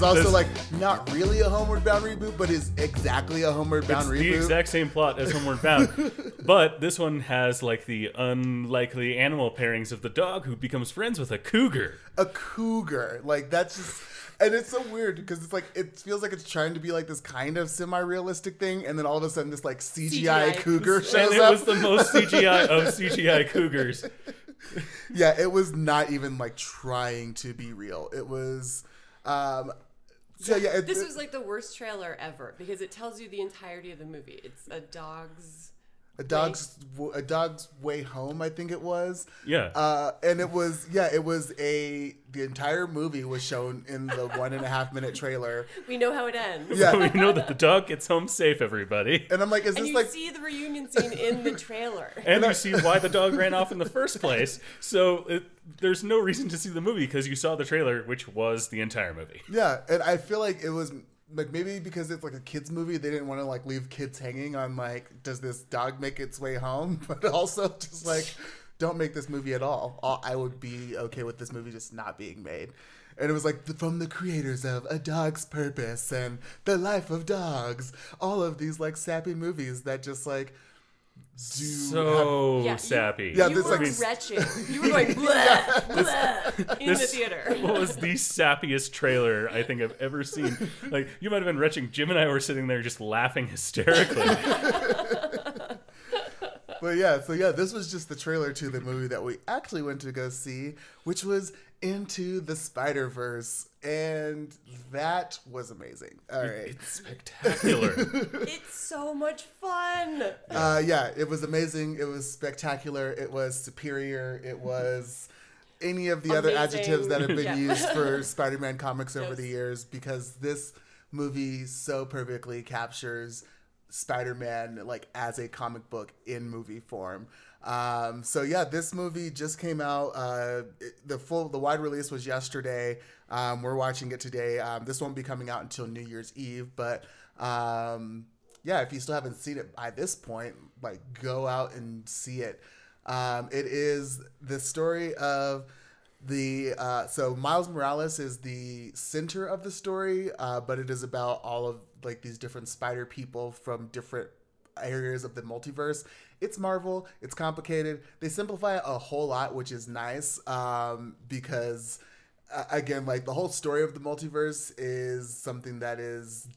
is also This- like not really a Homeward Bound reboot, but is exactly a Homeward Bound It's reboot. the exact same plot as Homeward Bound, but this one has like the unlikely animal pairings of the dog who becomes friends with a cougar. a cougar. Like that's just and it's so weird because it's like it feels like it's trying to be like this kind of semi-realistic thing, and then all of a sudden this like CGI, CGI. cougar shows And it up. was the most CGI of CGI cougars. yeah, it was not even like trying to be real. It was, um, so yeah, it, This was like the worst trailer ever because it tells you the entirety of the movie. It's a dog's. A dog's a dog's way home. I think it was. Yeah. Uh, and it was yeah, it was a the entire movie was shown in the one and a half minute trailer. We know how it ends. Yeah, we know that the dog gets home safe, everybody. and I'm like, is this And this you like see the reunion scene in the trailer. And you see why the dog ran off in the first place. So it, there's no reason to see the movie because you saw the trailer, which was the entire movie. Yeah, and I feel like it was like maybe because it's like a kids movie, they didn't want to like leave kids hanging on like, does this dog make its way home? But also just like, don't make this movie at all. I would be okay with this movie just not being made. And it was like from the creators of A Dog's Purpose and The Life of Dogs, all of these like sappy movies that just like So Yeah, you- sappy. Yeah, you this, were like- retching. You were going blah, blah, in the This theater. was the sappiest trailer I think I've ever seen. Like you might have been retching. Jim and I were sitting there just laughing hysterically. But yeah, so yeah, this was just the trailer to the movie that we actually went to go see, which was Into the Spider Verse, and that was amazing. All right, It's spectacular. It's so much fun. uh, yeah, it was amazing. It was spectacular. It was superior. It was any of the other adjectives that have been Yeah. used for Spider-Man comics over Yes. the years, because this movie so perfectly captures Spider-Man like as a comic book in movie form. Um, so yeah, this movie just came out. Uh, the full, the wide release was yesterday. Um, we're watching it today. Um, this won't be coming out until New Year's Eve, but um, yeah, if you still haven't seen it by this point, like go out and see it. Um, it is the story of the uh, so Miles Morales is the center of the story, uh, but it is about all of like these different spider people from different areas of the multiverse. It's Marvel. It's complicated. They simplify it a whole lot, which is nice um, because uh, again, like the whole story of the multiverse is something that is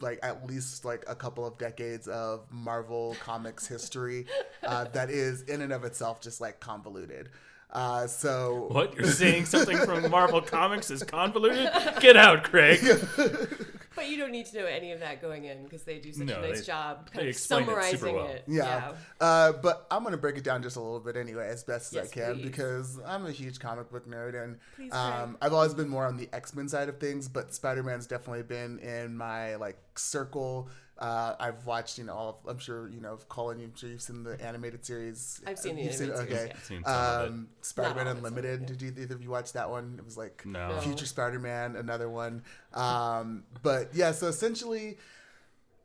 like at least like a couple of decades of Marvel comics history uh, that is in and of itself just like convoluted. Uh, so what? You're saying something from Marvel Comics is convoluted? Get out, Craig. But you don't need to know any of that going in because they do such No, a nice they- job kind of explain it summarizing well. it. Yeah. Uh, but I'm going to break it down just a little bit anyway, as best as Yes, I can, please. because I'm a huge comic book nerd. And um, I've always been more on the X Men side of things, but Spider Man's definitely been in my like circle. Uh, I've watched, you know, all of, I'm sure, you know, Colin, I'm sure you've seen the animated series. I've seen the You've animated series, Okay. yeah. I've seen some of it. Um, Spider Man all of it, some of Unlimited. Did you, either of you watch that one? It was like No. No. Future Spider Man, another one. Um, but yeah, so essentially,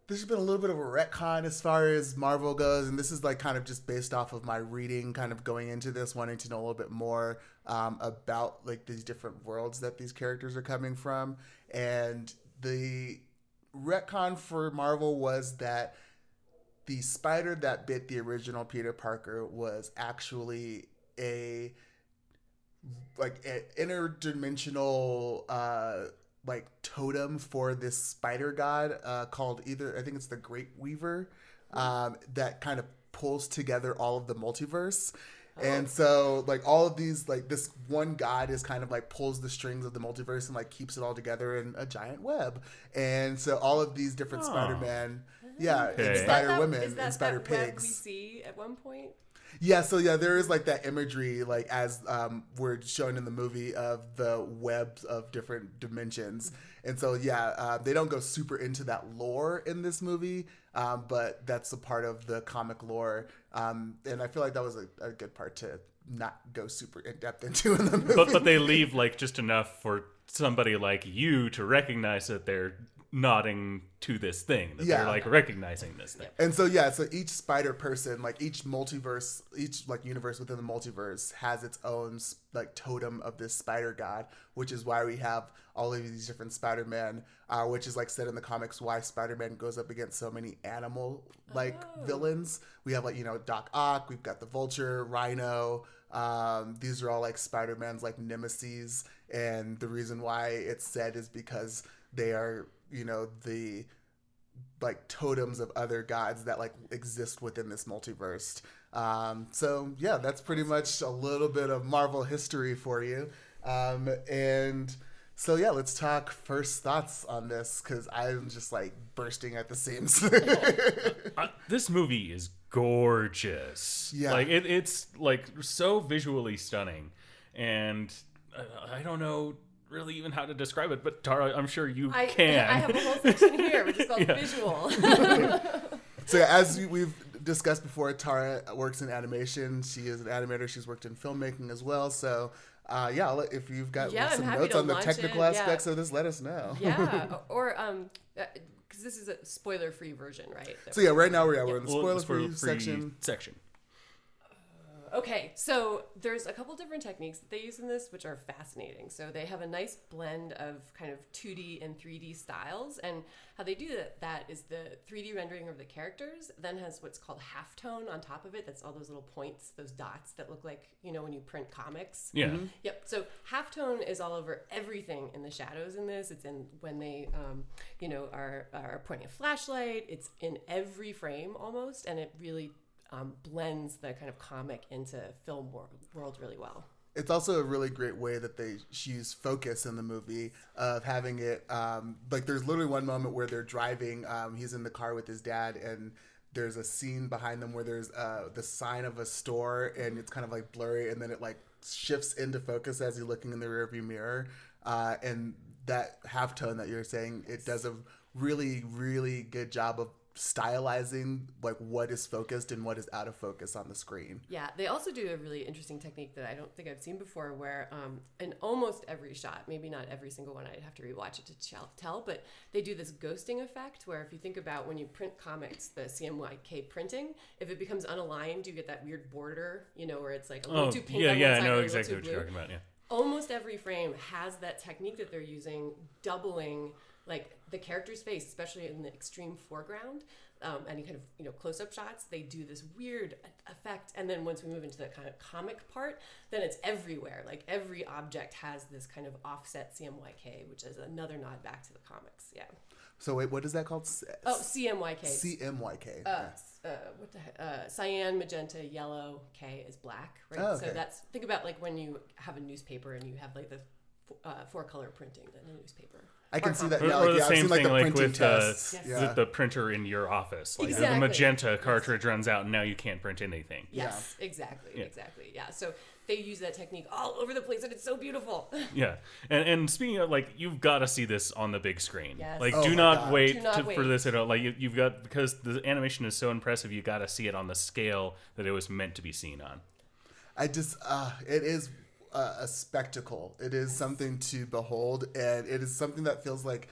there's been a little bit of a retcon as far as Marvel goes, and this is like kind of just based off of my reading, kind of going into this, wanting to know a little bit more um, about like these different worlds that these characters are coming from, and the retcon for Marvel was that the spider that bit the original Peter Parker was actually a like an interdimensional uh like totem for this spider god uh called either I think it's the Great Weaver um that kind of pulls together all of the multiverse. And so like all of these like this one god is kind of like pulls the strings of the multiverse and like keeps it all together in a giant web. And so all of these different Oh. Spider-Man yeah, Okay. and Spider Women and Spider Pigs. we see at one point? Yeah, so yeah, there is like that imagery, like as um, we're shown in the movie of the webs of different dimensions, and so yeah, uh, they don't go super into that lore in this movie, um, but that's a part of the comic lore, um, and I feel like that was a, a good part to not go super in depth into in the movie. But but they leave like just enough for somebody like you to recognize that they're nodding to this thing that Yeah. they're like recognizing this thing. And so yeah, so each spider person, like each multiverse, each like universe within the multiverse has its own like totem of this spider god, which is why we have all of these different Spider-Man, uh, which is like said in the comics why Spider-Man goes up against so many animal like villains. We have like you know Doc Ock, we've got the Vulture, Rhino. Um, these are all like Spider-Man's like nemesis, and the reason why it's said is because they are you know the like totems of other gods that like exist within this multiverse. Um, so yeah, that's pretty much a little bit of Marvel history for you. Um, and so yeah, let's talk first thoughts on this because I'm just like bursting at the seams. Uh, this movie is gorgeous. Yeah. like it, it's like so visually stunning, and uh, I don't know really even how to describe it. But Tara, I'm sure you I, can. I have a whole section here, which is called Yeah. visual. so as we- we've discussed before, Tara works in animation. She is an animator. She's worked in filmmaking as well. So. Uh, yeah, if you've got Yeah, some notes on the launch technical it, yeah. aspects of this, let us know. yeah, or um, because this is a spoiler-free version, right? So yeah, right now we're, yeah, we're in the spoiler-free spoiler-free section. section. Okay, so there's a couple different techniques that they use in this, which are fascinating. So they have a nice blend of kind of 2D and 3D styles, and how they do that, that is the 3D rendering of the characters then has what's called halftone on top of it. That's all those little points, those dots that look like you know when you print comics. Yeah. Mm-hmm. Yep. So halftone is all over everything in the shadows in this. It's in when they, um, you know, are are pointing a flashlight. It's in every frame almost, and it really um, blends the kind of comic into film world, really well. it's also a really great way that they use focus in the movie of having it um, like there's literally one moment where they're driving um, he's in the car with his dad and there's a scene behind them where there's uh, the sign of a store and it's kind of like blurry and then it like shifts into focus as you're looking in the rearview mirror uh, and that halftone that you're saying it does a really really good job of stylizing like what is focused and what is out of focus on the screen Yeah, they also do a really interesting technique that I don't think I've seen before, where um, in almost every shot, maybe not every single one, I'd have to rewatch it to tell- tell, but they do this ghosting effect where if you think about when you print comics, the CMYK printing, if it becomes unaligned, you get that weird border, you know, where it's like a little Oh, too pink yeah, on yeah, one I know or a little exactly too what you're talking about. Yeah. almost every frame has that technique that they're using, doubling like the character's face, especially in the extreme foreground. Um, any kind of you know close-up shots, they do this weird effect, and then once we move into the kind of comic part, then it's everywhere. Like every object has this kind of offset CMYK, which is another nod back to the comics. Yeah. so wait what is that called Oh, CMYK. CMYK. uh, uh, what the? Uh, cyan, magenta, yellow, K is black, right? Oh, okay. So that's think about like when you have a newspaper and you have like the f- uh, four color printing in a newspaper. I can see that. Or, Yeah, or like, the yeah, I've same seen like thing the like printing with uh, tests. Yes. Yeah. the, the printer in your office. Like Exactly. the magenta cartridge runs out and now you can't print anything. Yes, exactly, Yeah. exactly. Yeah. So they use that technique all over the place, and it's so beautiful. Yeah, and, and speaking of like, you've got to see this on the big screen. Yes. Like, Oh do not wait, Do not to, for this at all. Like, you, you've got because the animation is so impressive. You got to see it on the scale that it was meant to be seen on. I just, uh, it is a, a spectacle. It is something to behold, and it is something that feels like,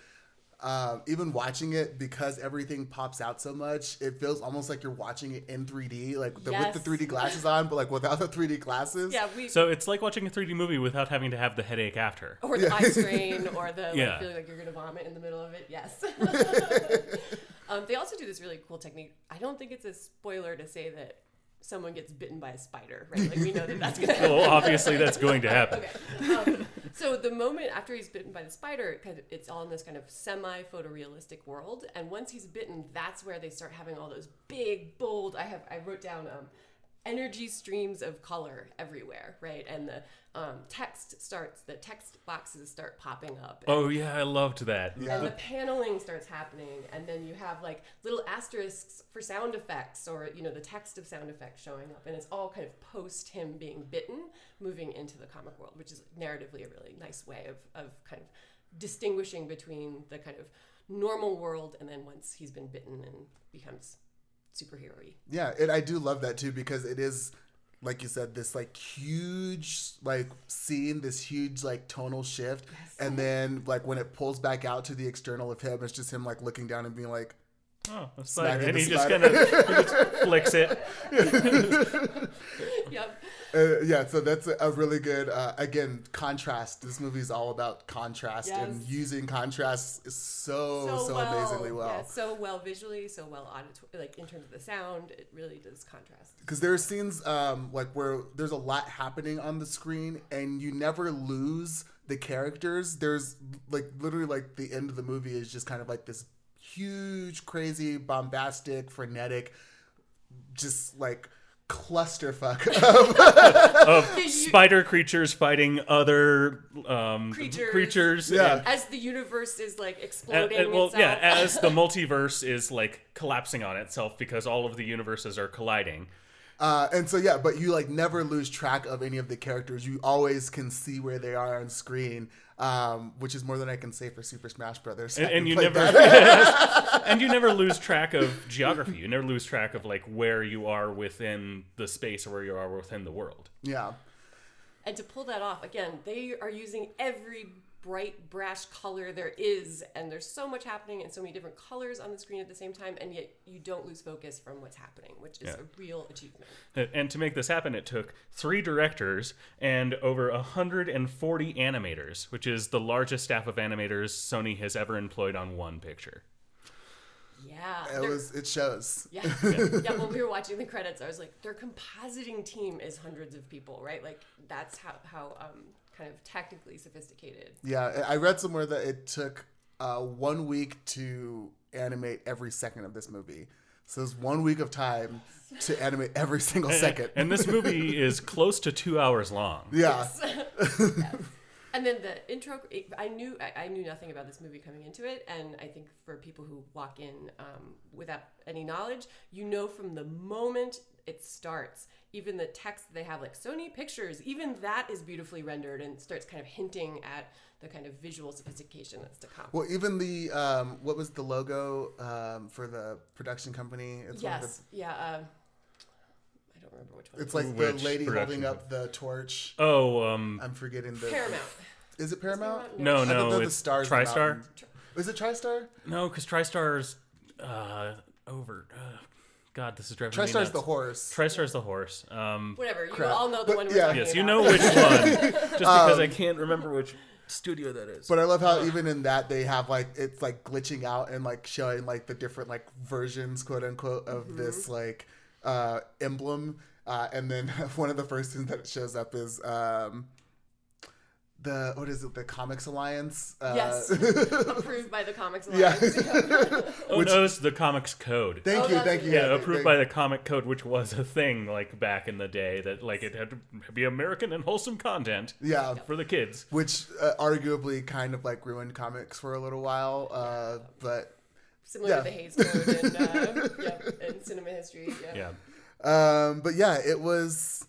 um, even watching it because everything pops out so much, it feels almost like you're watching it in 3D, like the, Yes. with the 3D glasses on, but like without the 3D glasses. yeah, we So it's like watching a 3D movie without having to have the headache after. or the eye strain or the like, Yeah. feeling like you're gonna vomit in the middle of it. Yes. um, they also do this really cool technique. I don't think it's a spoiler to say that someone gets bitten by a spider, right? Like we know that that's gonna happen. Well, obviously that's going to happen. Okay. Um, so the moment after he's bitten by the spider, kind of, it's all in this kind of semi-photorealistic world, and once he's bitten, that's where they start having all those big, bold. I have I wrote down um, energy streams of color everywhere, right? And the um, text starts, the text boxes start popping up. Oh yeah, I loved that. Yeah. And the paneling starts happening, and then you have like little asterisks for sound effects, or you know the text of sound effects showing up, and it's all kind of post him being bitten, moving into the comic world, which is narratively a really nice way of of kind of distinguishing between the kind of normal world and then once he's been bitten and becomes superhero-y. Yeah, and I do love that too because it is like you said, this like huge like scene, this huge like tonal shift, and then like when it pulls back out to the external of him, it's just him like looking down and being like, Oh, a spider. And the he just kind of flicks it. Yep. Uh, yeah. So that's a, really good uh, again contrast. This movie is all about contrast and using contrast is so so, well, amazingly well. Yeah, so well visually, so well auditory, like in terms of the sound, it really does contrast. because there are scenes um, like where there's a lot happening on the screen and you never lose the characters there's like literally like the end of the movie is just kind of like this huge crazy bombastic frenetic just like clusterfuck of Of spider creatures fighting other um, Creatures. creatures. Yeah. and- As the universe is like and- exploding and- well, itself. yeah, as the multiverse is like collapsing on itself because all of the universes are colliding. Uh, and so yeah but you like never lose track of any of the characters you always can see where they are on screen um, which is more than i can say for super smash brothers And, and you never and you never lose track of geography. You never lose track of like where you are within the space or where you are within the world. yeah And to pull that off, again, they are using every bright, brash color there is, and there's so much happening and so many different colors on the screen at the same time, and yet you don't lose focus from what's happening, which is Yeah. a real achievement. And to make this happen, it took three directors and over 140 animators, which is the largest staff of animators Sony has ever employed on one picture. Yeah. it they're- was it shows Yeah. yeah, when we were watching the credits, I was like, their compositing team is hundreds of people, right? Like, that's how, how um, kind of technically sophisticated. Yeah, I I read somewhere that it took uh, one week to animate every second of this movie. So it's one week of time to animate every single second. And this movie is close to two hours long. yeah, And then the intro, I knew I I knew nothing about this movie coming into it, and I think for people who walk in um, without any knowledge, you know from the moment it starts, even the text that they have, like Sony Pictures, even that is beautifully rendered and starts kind of hinting at the kind of visual sophistication that's to come. well, even the um, what was the logo um, for the production company? It's one of yes, yeah. Uh, I don't remember which one. it's like Which the lady holding up the torch. Oh, um, I'm forgetting the Paramount. Is it Paramount? no, I thought no, they're the it's stars. TriStar. Is it TriStar? No, because TriStar's uh, over. Uh, God, this is driving me TriStar's nuts. the horse. TriStar's the horse. Um, Whatever. You Crap. all know the But one we're yeah. talking yes, you about. know which one. Just because I can't remember which studio that is. But I love how even in that they have like it's like glitching out and like showing like the different like versions, quote unquote, of this like uh emblem. Uh, and then one of the first things that shows up is um the what is it the Comics Alliance? Uh, Yes. Approved by the Comics yeah. Alliance. oh which- no, it's the Comics Code. thank Oh, you, thank you. yeah, yeah, approved thank- by the Comic Code, which was a thing like back in the day that like it had to be American and wholesome content yeah. for the kids. Which uh, arguably kind of like ruined comics for a little while, uh, but Similar Yeah. to the Hays Code and, uh, yep, in cinema history. Yeah. Yeah. Um, but yeah, it was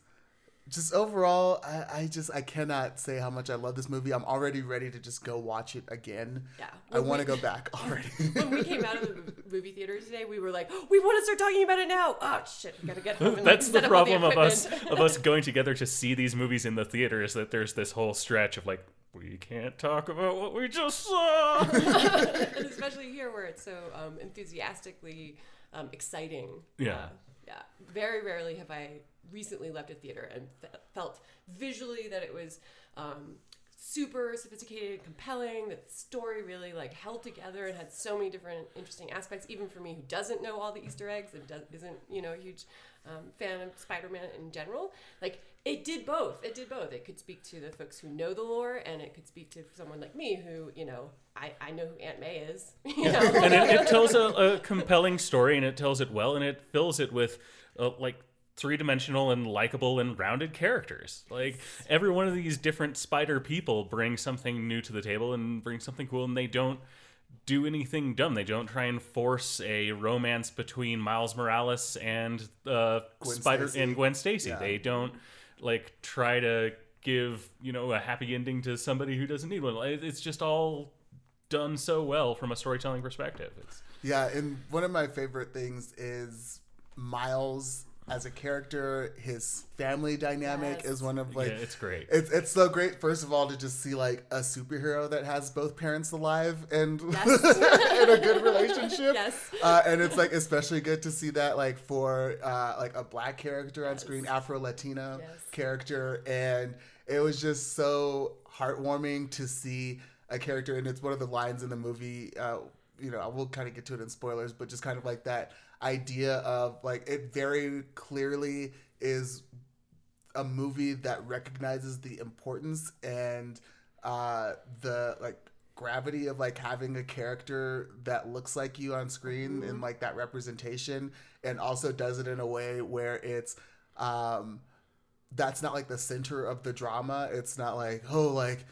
just overall. I, I just I cannot say how much I love this movie. I'm already ready to just go watch it again. Yeah. I want to go back already. When we came out of the movie theater today, we were like, oh, we want to start talking about it now. Oh shit, we gotta get home. And, That's like, the set up all problem of us of us going together to see these movies in the theater is that there's this whole stretch of like we can't talk about what we just saw. and especially here where it's so um, enthusiastically um, exciting. Yeah. Uh, yeah. Very rarely have I recently left a theater and fe- felt visually that it was um, super sophisticated compelling. That the story really like held together and had so many different interesting aspects. Even for me, who doesn't know all the Easter eggs and does, isn't you know a huge um, fan of Spider-Man in general, like it did both. It did both. It could speak to the folks who know the lore, and it could speak to someone like me who you know I, I know who Aunt May is. You know, and it, it tells a, a compelling story and it tells it well and it fills it with uh, like three-dimensional and likable and rounded characters like every one of these different spider people brings something new to the table and brings something cool and they don't do anything dumb they don't try and force a romance between miles morales and uh, Gwen spider Stacy. and gwen stacy Yeah. they don't like try to give you know a happy ending to somebody who doesn't need one it's just all done so well from a storytelling perspective. It's, yeah, and one of my favorite things is Miles as a character. His family dynamic Yes. is one of like yeah, it's great. it's it's so great. First of all, to just see like a superhero that has both parents alive and Yes. in a good relationship. Yes. Uh, and it's like especially good to see that like for uh, like a black character on Yes. screen, Afro Latino Yes. character, and it was just so heartwarming to see a character. And it's one of the lines in the movie. Uh, you know, I will kind of get to it in spoilers, but just kind of like that idea of like it very clearly is a movie that recognizes the importance and uh, the like gravity of like having a character that looks like you on screen and like that representation and also does it in a way where it's um that's not like the center of the drama. It's not like oh like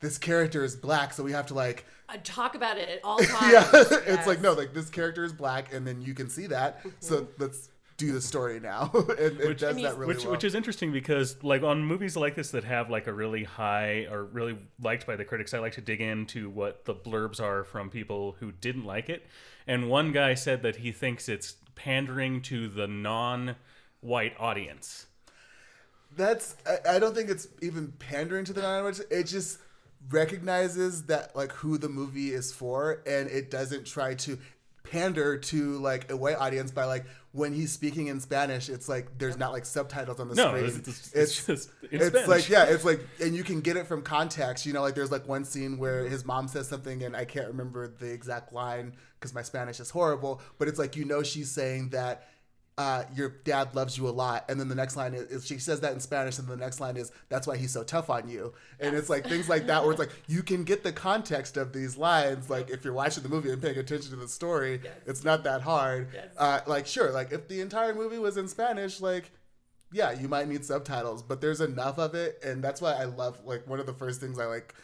this character is black so we have to like I talk about it at all times. yeah it's like no like this character is black and then you can see that so mm-hmm. let's do the story now. It Which- does I mean, that really which well. which is interesting because like on movies like this that have like a really high or really liked by the critics i like to dig into what the blurbs are from people who didn't like it. And one guy said that he thinks it's pandering to the non-white audience. That's I, I don't think it's even pandering to the non-white. it just recognizes that like who the movie is for and it doesn't try to pander to like a white audience by like when he's speaking in spanish it's like there's not like subtitles on the no screen it's, it's, it's just in it's Spanish. like yeah it's like and you can get it from context you know like there's like one scene where his mom says something and i can't remember the exact line because my spanish is horrible but it's like you know she's saying that uh, your dad loves you a lot and then the next line is, is she says that in spanish and the next line is that's why he's so tough on you and it's like things like that where it's like you can get the context of these lines like if you're watching the movie and paying attention to the story Yes. it's not that hard Yes. uh, like sure like if the entire movie was in spanish like yeah, you might need subtitles, but there's enough of it, and that's why I love like one of the first things I like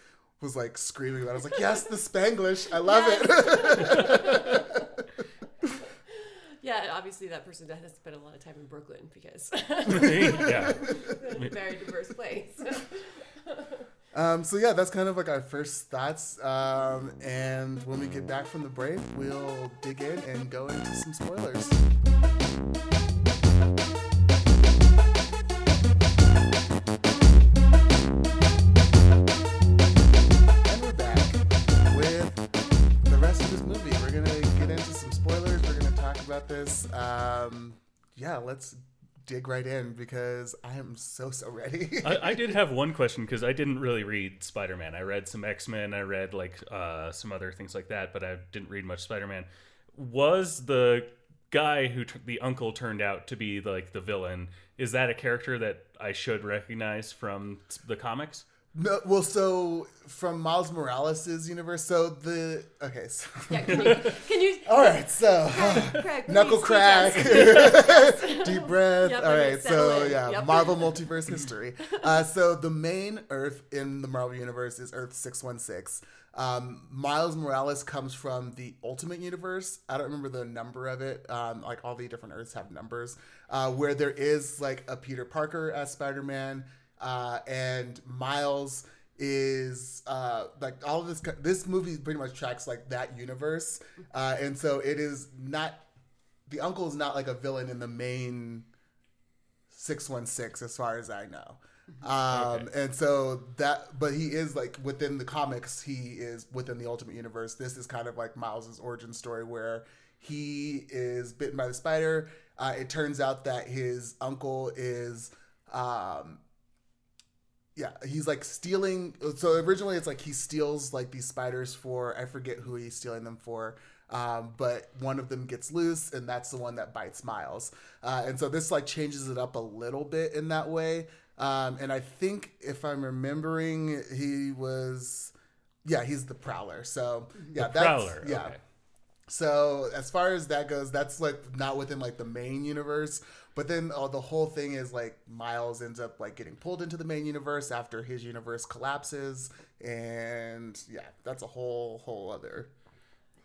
was like screaming about. I was like, "Yes, the Spanglish, I love it." Yeah, obviously that person has spent a lot of time in Brooklyn because yeah it's a very diverse place. um, so yeah, that's kind of like our first thoughts. Um, and when we get back from the break, we'll dig in and go into some spoilers. Let's dig right in because I am so so ready. I, I did have one question because I didn't really read Spider Man. I read some X Men, I read like uh, some other things like that, but I didn't read much Spider Man. Was the guy who t- the uncle turned out to be like the villain? Is that a character that I should recognize from the comics? No, well, so from Miles Morales' universe, so the okay, so yeah, can you, can you all right, so Craig, knuckle crack, deep breath. Yep, all right, so yeah, Yep. Marvel multiverse history. Uh, so the main Earth in the Marvel universe is Earth six one six. Um, Miles Morales comes from the Ultimate Universe. I don't remember the number of it. Um, like all the different Earths have numbers. Uh, where there is like a Peter Parker as Spider Man, uh, and Miles is uh like all of this this movie pretty much tracks like that universe. Uh and so it is not the uncle is not like a villain in the main 616 as far as i know. Um and so that but he is like within the comics he is within the ultimate universe. This is kind of like miles's origin story where he is bitten by the spider. Uh, it turns out that his uncle is um yeah he's like stealing so originally it's like he steals like these spiders for i forget who he's stealing them for um, but one of them gets loose and that's the one that bites miles uh, and so this like changes it up a little bit in that way um, and i think if i'm remembering he was yeah he's the prowler so yeah that's Prowler. yeah Okay. so as far as that goes, that's like not within like the main universe. But then uh, the whole thing is like Miles ends up like getting pulled into the main universe after his universe collapses, and yeah, that's a whole whole other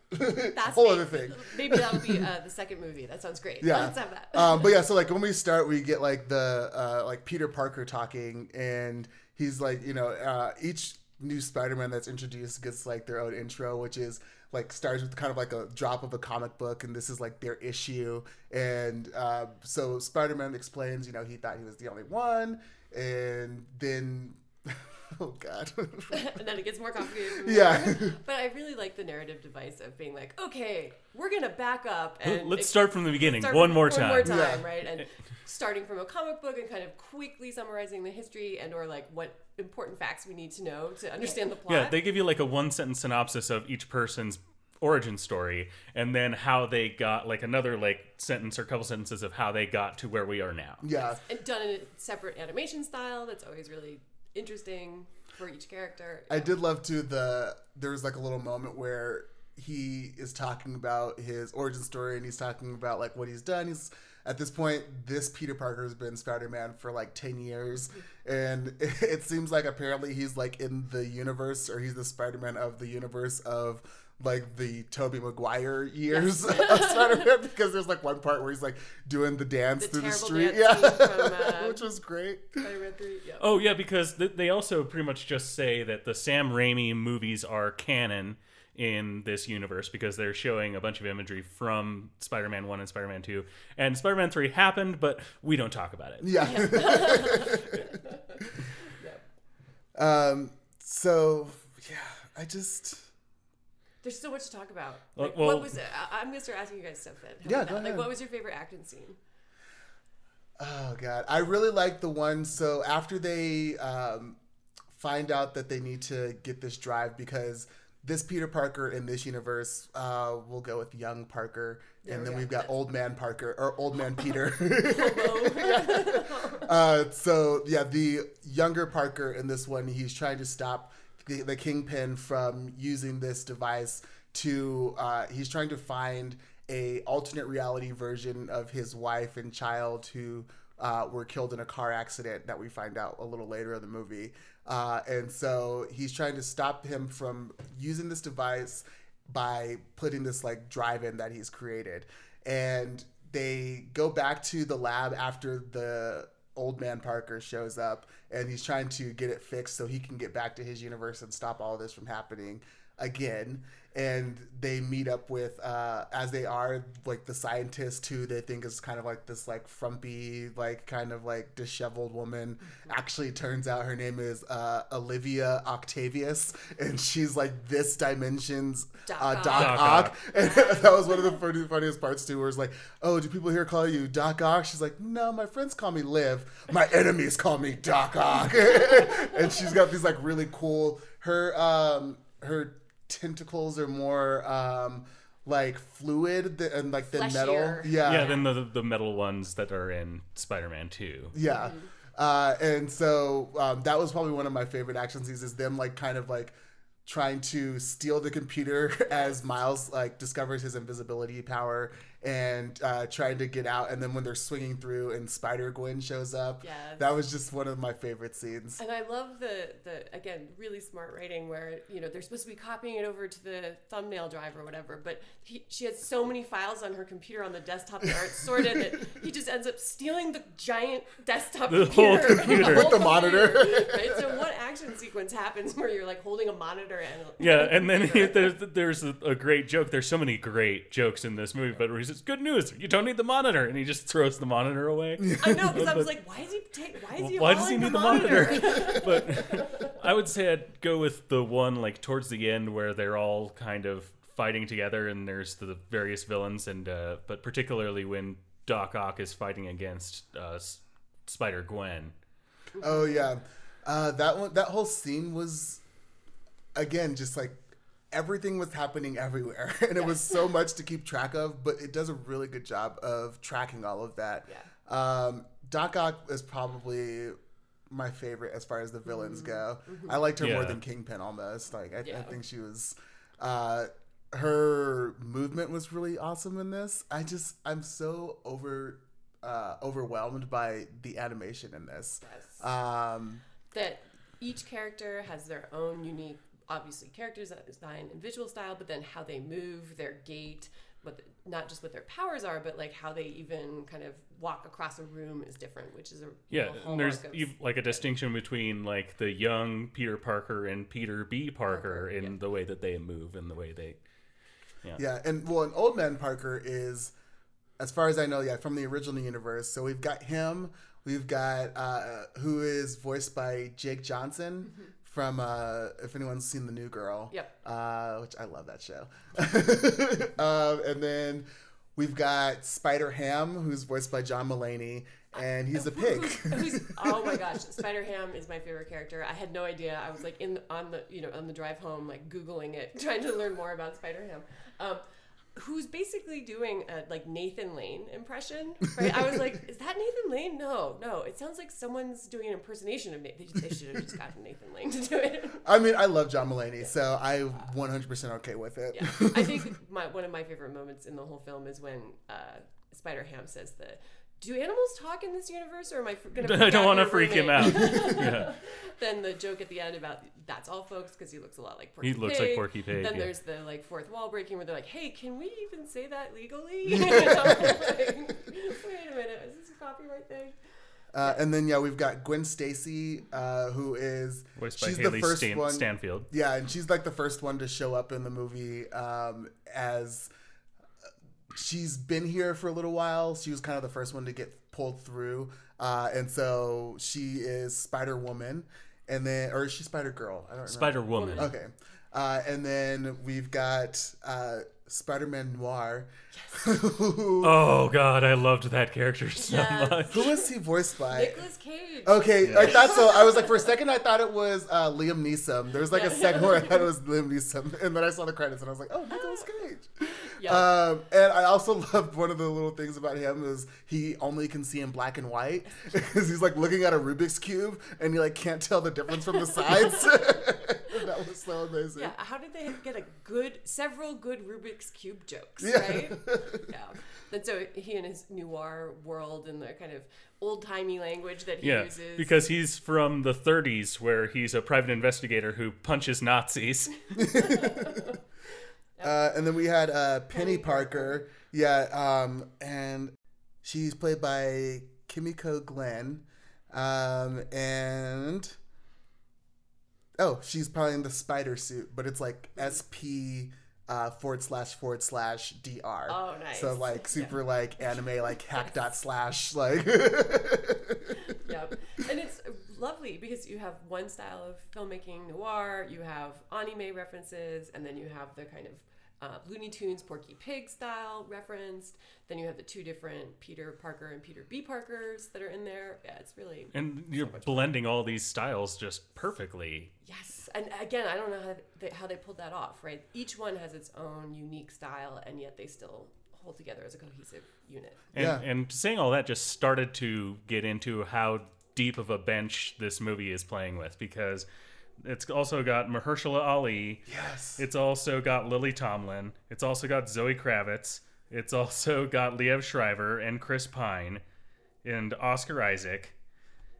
That's whole maybe, other thing. Maybe that'll be uh, the second movie. That sounds great. Yeah. Let's have that. um, but yeah, so like when we start, we get like the uh, like Peter Parker talking, and he's like, you know, uh, each new Spider-Man that's introduced gets like their own intro, which is like starts with kind of like a drop of a comic book, and this is like their issue. And uh, so Spider-Man explains, you know, he thought he was the only one, and then. Oh God! and then it gets more complicated. From Yeah. but I really like the narrative device of being like, okay, we're gonna back up and Let's ex- start from the beginning one from- more time. One more time, Yeah. right? And starting from a comic book and kind of quickly summarizing the history and or like what important facts we need to know to understand the plot. Yeah, they give you like a one sentence synopsis of each person's origin story and then how they got like another like sentence or couple sentences of how they got to where we are now. yeah, and done in a separate animation style that's always really interesting for each character. I did love too the there was like a little moment where he is talking about his origin story and he's talking about like what he's done. He's at this point, this Peter Parker has been Spider Man for like ten years, and it, seems like apparently he's like in the universe or he's the Spider Man of the universe of like the Tobey Maguire years of Spider Man because there's like one part where he's like doing the dance The through the street, yeah, from, uh, which was great. Spider-Man 3, yeah. Oh yeah, because th- they also pretty much just say that the Sam Raimi movies are canon in this universe because they're showing a bunch of imagery from Spider-Man 1 and Spider-Man 2. And Spider-Man 3 happened, but we don't talk about it. Yeah. um. So yeah, I just There's so much to talk about. Like, well- what was it? I- I'm gonna start asking you guys stuff then. How Yeah, go that? Like, what was your favorite acting scene? oh god, I really like the one. So after they um, find out that they need to get this drive because this Peter Parker in this universe, uh, we'll go with young Parker, There and we then go. we've got old man Parker or old man Peter. Hello. Uh, so yeah, the younger Parker in this one, he's trying to stop the, Kingpin from using this device to. Uh, he's trying to find a alternate reality version of his wife and child who uh, were killed in a car accident that we find out a little later in the movie. Uh, and so he's trying to stop him from using this device by putting this like drive in that he's created. And they go back to the lab after the old man Parker shows up and he's trying to get it fixed so he can get back to his universe and stop all this from happening again. And they meet up with, uh, as they are, like the scientist who they think is kind of like this, like frumpy, like kind of like disheveled woman. Actually, turns out her name is uh, Olivia Octavius, and she's like this dimension's Doc uh, Ock. Doc, Doc Ock. Ock. And that was one of the funny, funniest parts too, where it's like, "Oh, do people here call you Doc Ock?" She's like, "No, my friends call me Liv. My enemies call me Doc Ock." and she's got these like really cool. Her um her tentacles are more um like fluid th- and like the metal. Yeah, Yeah, then the the metal ones that are in Spider-Man 2. yeah. Uh, and so um, that was probably one of my favorite action scenes is them like kind of like trying to steal the computer as Miles like discovers his invisibility power and uh, trying to get out. And then when they're swinging through and Spider Gwen shows up, Yes. that was just one of my favorite scenes. And I love the the again really smart writing where you know they're supposed to be copying it over to the thumbnail drive or whatever, but he, she has so many files on her computer on the desktop that aren't sorted that he just ends up stealing the giant desktop The whole computer, computer. With the monitor. Right? So what action sequence happens where you're like holding a monitor and Yeah, and then he, there's there's a, a great joke. There's so many great jokes in this movie, but where he says, "Good news, you don't need the monitor," and he just throws the monitor away. I know because I was like, why is he take? Why is he? Why does he need the monitor? but I would say I'd go with the one like towards the end where they're all kind of fighting together, and there's the various villains, and uh, but particularly when Doc Ock is fighting against uh, Spider Gwen. Oh yeah, uh, that one. That whole scene was, again, just like everything was happening everywhere, and it was so much to keep track of. But it does a really good job of tracking all of that. Yeah. Um, Doc Ock is probably my favorite as far as the villains go. I liked her more than Kingpin almost. Like I, I think she was. Uh, her movement was really awesome in this. I just I'm so over uh, overwhelmed by the animation in this. Yes. Um, that each character has their own unique obviously characters design and visual style, but then how they move, their gait, what the, not just what their powers are, but like how they even kind of walk across a room is different, which is a Yeah, real and there's of- like a distinction between like the young Peter Parker and Peter B. Parker, Parker, in yeah. the way that they move and the way they. Yeah, and well, an old man Parker is, as far as I know, yeah, from the original universe. So we've got him. We've got uh, who is voiced by Jake Johnson from uh, if anyone's seen the New Girl. Yep. Uh, which I love that show. um, and then we've got Spider Ham, who's voiced by John Mulaney, and he's a pig. Oh my gosh, Spider Ham is my favorite character. I had no idea. I was like in on the you know on the drive home, like googling it, trying to learn more about Spider Ham. Um, who's basically doing a like Nathan Lane impression, right? I was like, is that Nathan Lane? No, no. It sounds like someone's doing an impersonation of Nathan. They, they should have just gotten Nathan Lane to do it. I mean, I love John Mulaney, so I'm 100% okay with it. Yeah, I think my one of my favorite moments in the whole film is when uh, Spider Ham says the. Do animals talk in this universe, or am I going to? I don't want to freak him out. yeah, then the joke at the end about that's all folks because he looks a lot like Porky He looks like Porky Pig, Then yeah. there's the like fourth wall breaking where they're like, "Hey, can we even say that legally?" Like, Wait a minute, is this a copyright thing? Uh, and then yeah, we've got Gwen Stacy, uh, who is voiced by she's Hailee the first Stan- one. Stanfield. Yeah, and she's like the first one to show up in the movie um, as she's been here for a little while. She was kind of the first one to get pulled through, uh, and so she is Spider Woman, and then or is she Spider Girl? I don't remember. Spider Woman. Okay, uh, and then we've got uh, Spider Man Noir. who, Oh God, I loved that character so Yes. much. who was he voiced by? Nicolas Cage. Okay, I thought so. I was like, for a second, I thought it was uh, Liam Neeson. There was like a Yeah. second where I thought it was Liam Neeson, and then I saw the credits and I was like, oh, Nicolas Cage. Yeah. Um, and I also loved one of the little things about him is he only can see in black and white because he's like looking at a Rubik's cube and he like can't tell the difference from the sides. that was so amazing. Yeah, how did they get a good, several good Rubik's Cube jokes, Yeah. right? yeah. And so he and his noir world and the kind of old timey language that he Yeah, uses. because he's from the 30s, where he's a private investigator who punches Nazis. Uh, and then we had uh, Penny Parker. Yeah, um, and she's played by Kimiko Glenn. Um, and oh, she's probably in the spider suit, but it's like SP uh, forward slash forward slash DR. Oh, nice. So like super like anime like hack dot slash like. yep. And it's lovely because you have one style of filmmaking noir, you have anime references, and then you have the kind of uh, Looney Tunes Porky Pig style referenced. Then you have the two different Peter Parker and Peter B. Parkers that are in there. Yeah, it's really And you're blending all these styles just perfectly. yes. And again, I don't know how they, how they pulled that off. Right, each one has its own unique style, and yet they still hold together as a cohesive unit. And, Yeah. and saying all that just started to get into how deep of a bench this movie is playing with because it's also got Mahershala Ali. yes. It's also got Lily Tomlin. It's also got Zoe Kravitz. It's also got Liev Schreiber and Chris Pine and Oscar Isaac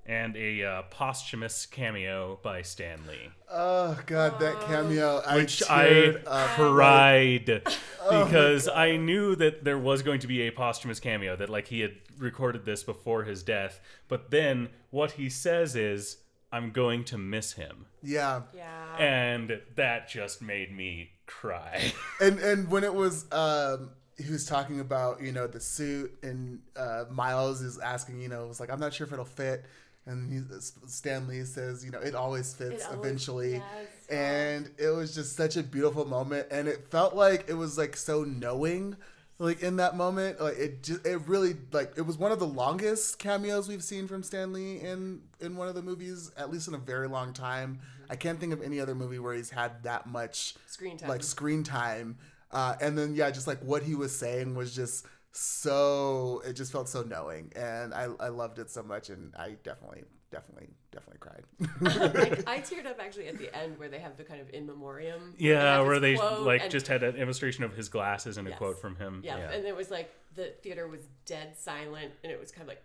and a uh, posthumous cameo by Stan Lee. Oh god, that cameo! I Which I up. cried Oh because I knew that there was going to be a posthumous cameo, that like he had recorded this before his death. But then what he says is, I'm going to miss him. Yeah. Yeah. And that just made me cry. and and when it was um he was talking about you know the suit and uh miles is asking you know it was like i'm not sure if it'll fit and he Stan Lee says you know it always fits It always- eventually yes. and it was just such a beautiful moment and it felt like it was like so knowing like in that moment like it just it really like it was one of the longest cameos we've seen from Stan Lee in in one of the movies at least in a very long time. I can't think of any other movie where he's had that much Screen time. like screen time. Uh, and then yeah just like what he was saying was just so it just felt so knowing. And i, I loved it so much and i definitely definitely definitely cried I, I teared up actually at the end where they have the kind of in memoriam. yeah, have where they like and- just had an illustration of his glasses and a quote from him. yeah, and it was like the theater was dead silent, and it was kind of like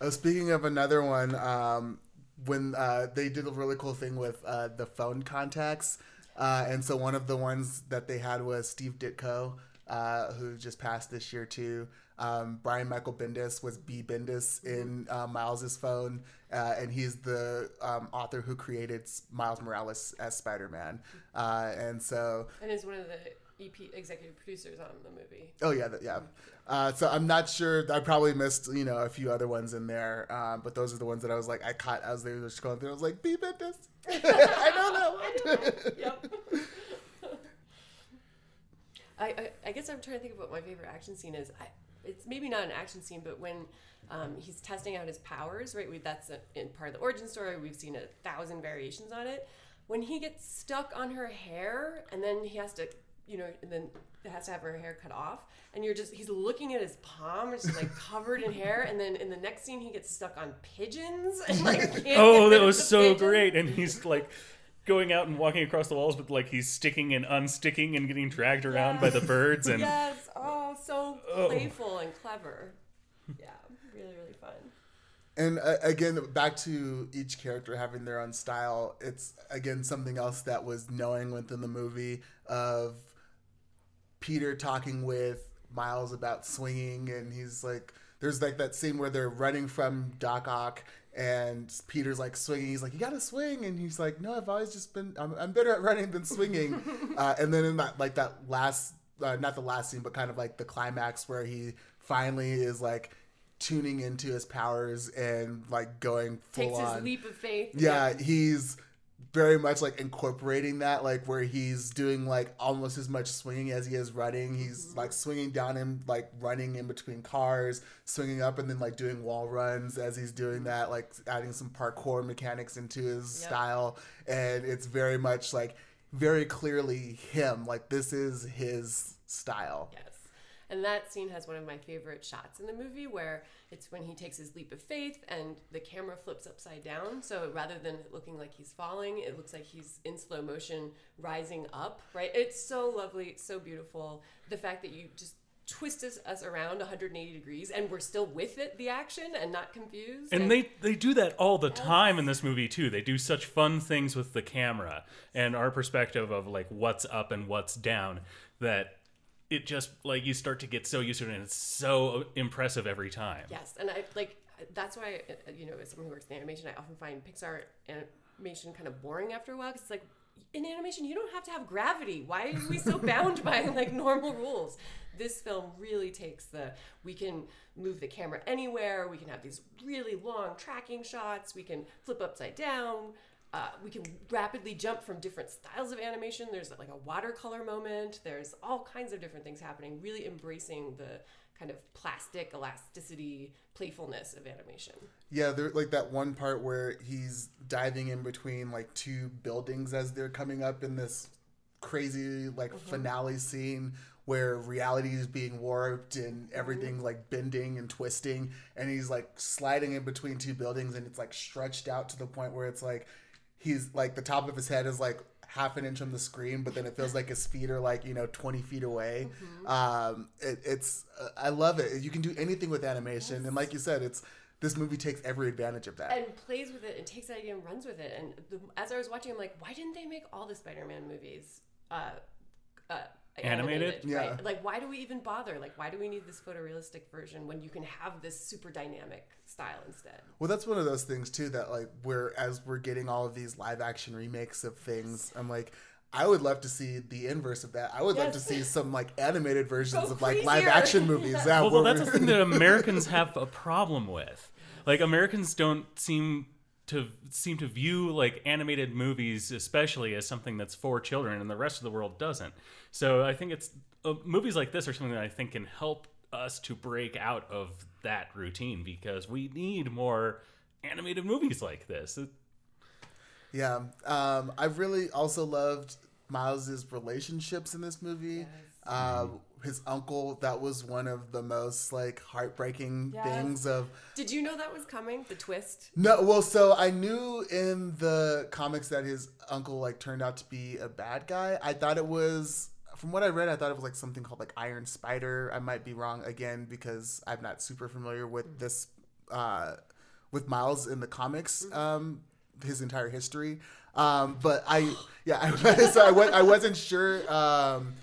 Oh, speaking of another one, um, when uh, they did a really cool thing with uh, the phone contacts. Uh, and so one of the ones that they had was Steve Ditko, uh, who just passed this year too. Um, Brian Michael Bendis was B. Bendis in uh, Miles's phone, uh, and he's the um, author who created Miles Morales as Spider Man. Uh, and so, And is one of the EP executive producers on the movie. oh yeah, th- yeah. Uh, so I'm not sure. I probably missed you know a few other ones in there, um, but those are the ones that I was like I caught as they were just going through. I was like B. Bendis. I don't know that one. yep. I, I, I guess I'm trying to think of what my favorite action scene is. I, it's maybe not an action scene, but when um, he's testing out his powers, right? We, that's a, in part of the origin story. We've seen a thousand variations on it. When he gets stuck on her hair, and then he has to, you know, and then has to have her hair cut off, and you're just he's looking at his palm, it's just like covered in hair, and then in the next scene he gets stuck on pigeons, and like Oh, that was so pigeons. great. And he's like going out and walking across the walls, but like he's sticking and unsticking and getting dragged around by the birds. And Yes. Oh. Playful and clever. Yeah, really, really fun. And uh, again, back to each character having their own style. It's again something else that was knowing within the movie of Peter talking with Miles about swinging, and he's like, there's like that scene where they're running from Doc Ock, and Peter's like swinging. He's like, you gotta swing, and he's like, no, I've always just been, I'm, I'm better at running than swinging. uh, and then in that like that last, uh, not the last scene, but kind of like the climax where he finally is like tuning into his powers and like going full Takes on his leap of faith. yeah, he's very much like incorporating that, like where he's doing like almost as much swinging as he is running. He's like swinging down and like running in between cars, swinging up and then like doing wall runs as he's doing that, like adding some parkour mechanics into his Yep. style. And it's very much like very clearly him. Like this is his style. Yes. And that scene has one of my favorite shots in the movie where it's when he takes his leap of faith and the camera flips upside down. So rather than looking like he's falling, it looks like he's in slow motion rising up, right? It's so lovely, it's so beautiful. The fact that you just twist us, us around 180 degrees and we're still with it, the action, and not confused. And they they do that all the time in this movie too. They do such fun things with the camera and our perspective of like what's up and what's down that it just like you start to get so used to it and it's so impressive every time. Yes, and I like that's why uh, you know as someone who works in animation, I often find Pixar animation kind of boring after a while because it's like in animation you don't have to have gravity. Why are we so bound by like normal rules? This film really takes the we can move the camera anywhere. We can have these really long tracking shots. We can flip upside down. Uh, we can rapidly jump from different styles of animation. There's like a watercolor moment. There's all kinds of different things happening. Really embracing the kind of plastic elasticity, playfulness of animation. Yeah, there like that one part where he's diving in between like two buildings as they're coming up in this crazy like mm-hmm. finale scene where reality is being warped and mm-hmm. everything like bending and twisting and he's like sliding in between two buildings and it's like stretched out to the point where it's like he's like the top of his head is like half an inch from the screen but then it feels like his feet are like you know 20 feet away. Um it, it's uh, i love it. You can do anything with animation and like you said it's this movie takes every advantage of that. And plays with it and takes that idea and runs with it. And the, as I was watching, I'm like, why didn't they make all the Spider-Man movies uh, uh, Animated? Yeah. Right? Like, why do we even bother? Like, why do we need this photorealistic version when you can have this super dynamic style instead? well that's one of those things too that like we're as we're getting all of these live action remakes of things i'm like I would love to see the inverse of that. I would love to see some like animated versions Go of like live action movies. Yeah, Well, where that's we- the thing that Americans have a problem with. Like Americans don't seem to seem to view like animated movies especially as something that's for children and the rest of the world doesn't. So I think it's uh, movies like this are something that I think can help us to break out of that routine because we need more animated movies like this. Yeah. Um, I really also loved Miles's relationships in this movie. Uh, his uncle, that was one of the most like heartbreaking Yes. things of Did you know that was coming? The twist? no, well, so I knew in the comics that his uncle like turned out to be a bad guy. I thought it was from what I read, I thought it was like something called like Iron Spider. I might be wrong again because I'm not super familiar with this uh with Miles in the comics um his entire history. Um, but I, yeah, I, so I, wa- I wasn't sure um,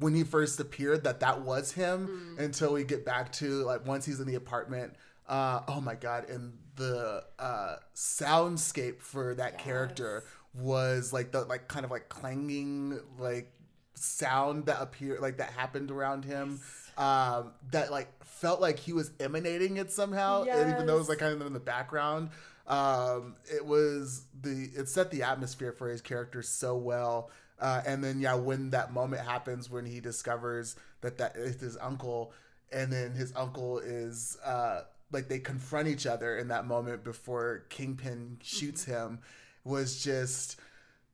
when he first appeared that that was him until we get back to like once he's in the apartment. Uh, oh my god! And the uh, soundscape for that character was like the like kind of like clanging like sound that appeared like that happened around him um that like felt like he was emanating it somehow and even though it was like kind of in the background um it was the it set the atmosphere for his character so well uh and then yeah when that moment happens when he discovers that that is his uncle and then his uncle is uh like they confront each other in that moment before kingpin shoots him was just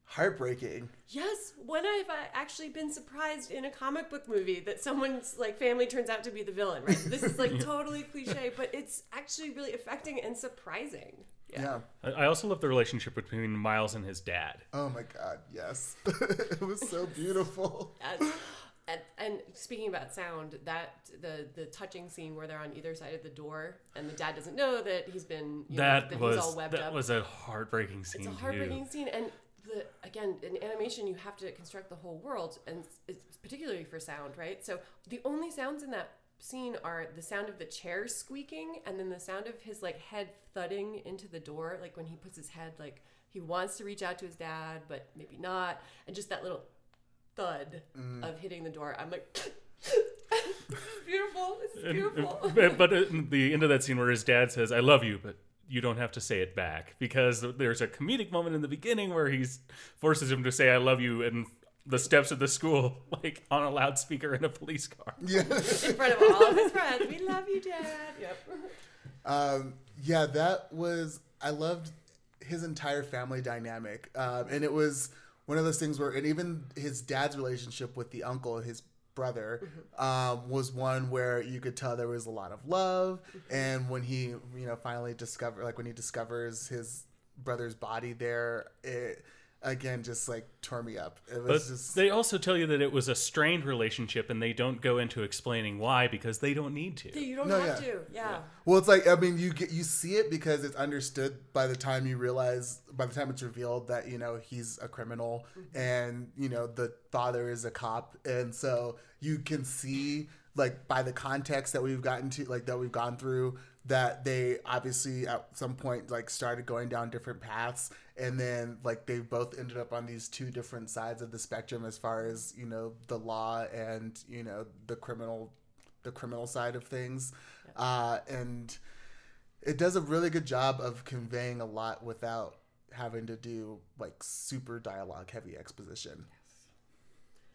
heartbreaking Yes, when I've actually been surprised in a comic book movie that someone's like family turns out to be the villain? Right. This is like totally cliche, but it's actually really affecting and surprising. Yeah. I I also love the relationship between Miles and his dad. Oh my god, yes. it was so beautiful. And, and, and speaking about sound, that the the touching scene where they're on either side of the door and the dad doesn't know that he's been you know, That that was he's all webbed that up. was a heartbreaking scene it's a heartbreaking too. scene and the again in animation you have to construct the whole world and it's particularly for sound right so the only sounds in that scene are the sound of the chair squeaking and then the sound of his like head thudding into the door like when he puts his head like he wants to reach out to his dad but maybe not and just that little thud mm. of hitting the door. I'm like this is beautiful this is And- beautiful. Uh, but, but at the end of that scene where his dad says, "I love you," but you don't have to say it back because there's a comedic moment in the beginning where he forces him to say, "I love you," and the steps of the school, like on a loudspeaker in a police car. Yeah. in front of all of his friends we love you dad yep Um, yeah, that was I loved his entire family dynamic. Um, and it was one of those things where and even his dad's relationship with the uncle, his brother, um, was one where you could tell there was a lot of love. And when he, you know, finally discover like when he discovers his brother's body there, it again just like tore me up. It But was just they also tell you that it was a strained relationship, and they don't go into explaining why because they don't need to. you don't No, have yeah. to yeah. Well, it's like I mean, you get you see it because it's understood by the time you realize by the time it's revealed that you know he's a criminal mm-hmm. and you know the father is a cop, and so you can see like by the context that we've gotten to like that we've gone through that they obviously at some point like started going down different paths. And then like they both ended up on these two different sides of the spectrum as far as you know the law and you know the criminal the criminal side of things. Uh, and it does a really good job of conveying a lot without having to do like super dialogue heavy exposition.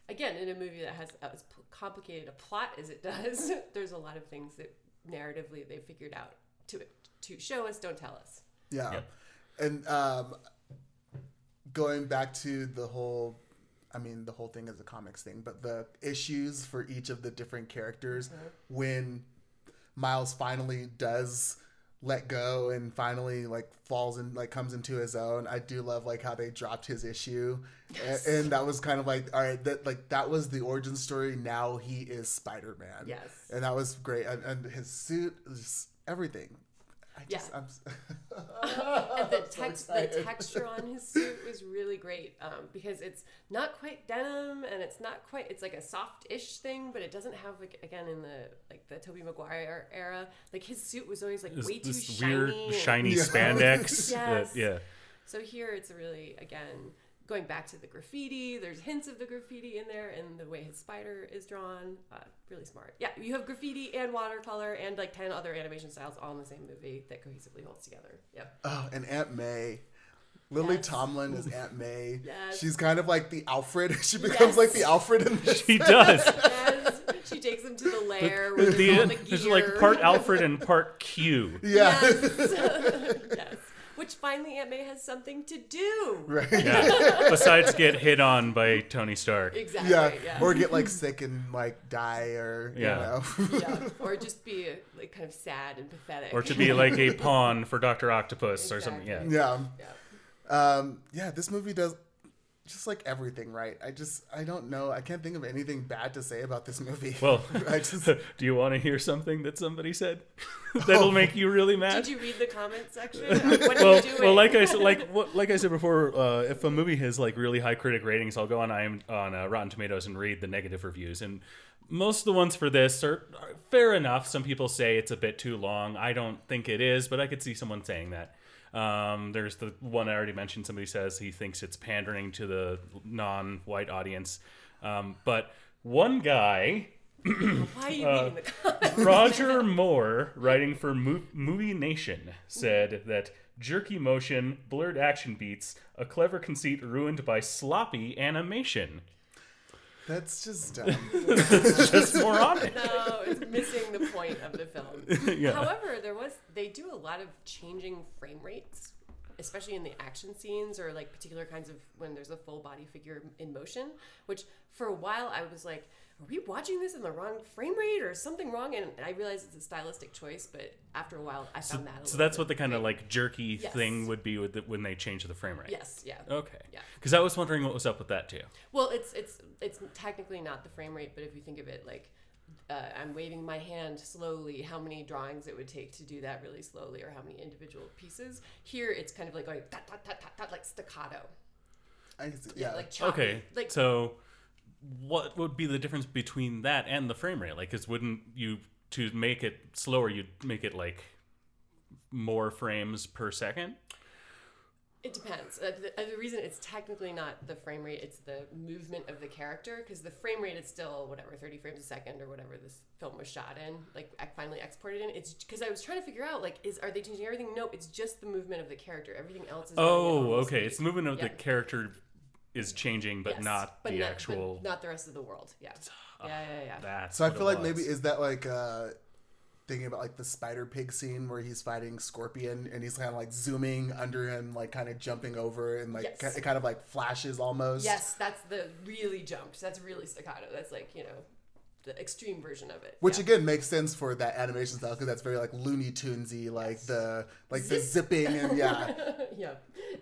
Again in a movie that has as complicated a plot as it does there's a lot of things that narratively they figured out to to show us don't tell us. Yeah. Yep. and um, going back to the whole i mean the whole thing is a comics thing but the issues for each of the different characters when miles finally does let go and finally like falls and like comes into his own. I do love like how they dropped his issue. A- and, that was kind of like all right that like that was the origin story. Now he is spider-man. Yes. and that was great. And, and his suit just everything i just Yeah. i'm s- and the, so text, the texture on his suit was really great um, because it's not quite denim and it's not quite it's like a soft-ish thing but it doesn't have like again in the like the Tobey Maguire era like his suit was always like This, way too this shiny weird and- shiny Yeah. spandex. Yes. that- yeah. So here it's really again going back to the graffiti. There's hints of the graffiti in there and the way his spider is drawn. Uh, really smart. Yeah, you have graffiti and watercolor and like ten other animation styles all in the same movie that cohesively holds together. Yep. oh and aunt may Lily Yes. Tomlin is Aunt May. Yes. She's kind of like the Alfred. She becomes like the Alfred in this. He does. Yes, she takes him to the lair where The, there's all the there's gear. like part Alfred and part Q. Yeah. Yes. yes. Which finally Aunt May has something to do. right. Yeah. Besides get hit on by Tony Stark. Exactly. Yeah. Yeah. Or get like sick and like die or Yeah. you know. yeah. Or just be like kind of sad and pathetic. Or to be like a pawn for Doctor Octopus or something. Yeah. Yeah. Yeah. Um, yeah, this movie does just like everything right. I just I don't know. I can't think of anything bad to say about this movie. Well, I just do you want to hear something that somebody said that'll make you really mad? Did you read the comment section? What are well, you doing? well, like I said, like what, like I said before, uh, if a movie has like really high critic ratings, I'll go on IM, on uh, Rotten Tomatoes and read the negative reviews, and most of the ones for this are, are fair enough. Some people say it's a bit too long. I don't think it is, but I could see someone saying that. Um, there's the one I already mentioned. Somebody says he thinks it's pandering to the non-white audience, um, but one guy Why are you uh, the? Roger Moore, writing for Mo- Movie Nation, said that jerky motion, blurred action beats, a clever conceit ruined by sloppy animation. That's just dumb. Just moronic. No, it's missing the point of the film. Yeah. However, there was they do a lot of changing frame rates, especially in the action scenes or like particular kinds of when there's a full body figure in motion. Which for a while I was like, are we watching this in the wrong frame rate or something wrong? And I realized it's a stylistic choice, but after a while I found that. A So that's bit what the kind of like jerky Yes. thing would be with the, when they change the frame rate. Yes, yeah. Okay. Yeah. Because I was wondering what was up with that too. Well, it's it's it's technically not the frame rate, but if you think of it like uh, I'm waving my hand slowly, how many drawings it would take to do that really slowly, or how many individual pieces. Here, it's kind of like going tat, tat, tat, tat, tat, like staccato. I see, Yeah, yeah. like choppy. Okay. Like so, what would be the difference between that and the frame rate? Like, cause wouldn't you to make it slower, you'd make it like more frames per second? it depends. Uh, the, uh, the reason it's technically not the frame rate, it's the movement of the character, because the frame rate is still whatever 30 frames a second or whatever this film was shot in, like finally exported in. It's because I was trying to figure out like is are they changing everything? No, it's just the movement of the character. Everything else is. Oh, okay. speed. It's the movement of the character is changing, but Yes, not but the not- but actual. not the rest of the world. Yeah, yeah, yeah, yeah. That's So I feel it like maybe is that like uh thinking about like the spider pig scene where he's fighting Scorpion and he's kind of like zooming under him, like kind of jumping over and like Yes. ki- it kind of like flashes almost. Yes, that's the really jumped. That's really staccato. That's like you know, the extreme version of it. Which yeah. again makes sense for that animation style because that's very like Looney Tunesy, like the like the zipping and yeah. yeah,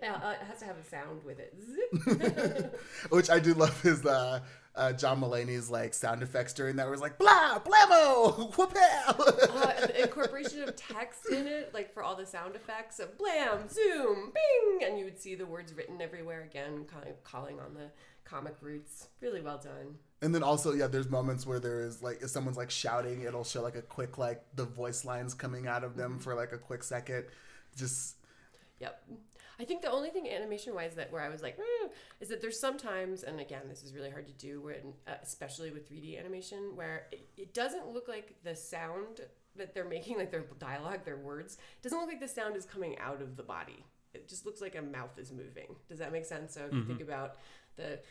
uh, it has to have a sound with it. Zip. Which I do love is uh, uh, John Mulaney's like sound effects during that, where it's like blah blammo whoop uh, incorporation of text in it, like for all the sound effects of blam, zoom, bing, and you would see the words written everywhere again, kind of calling on the comic roots. Really well done. And then also, yeah, there's moments where there is like if someone's like shouting, it'll show like a quick like the voice lines coming out of them for like a quick second. Just Yep. I think the only thing animation wise that where I was like, "Hmm," is that there's sometimes, and again, this is really hard to do, when, uh, especially with 3D animation, where it, it doesn't look like the sound that they're making, like their dialogue, their words, doesn't look like the sound is coming out of the body. It just looks like a mouth is moving. Does that make sense? So if you think about the like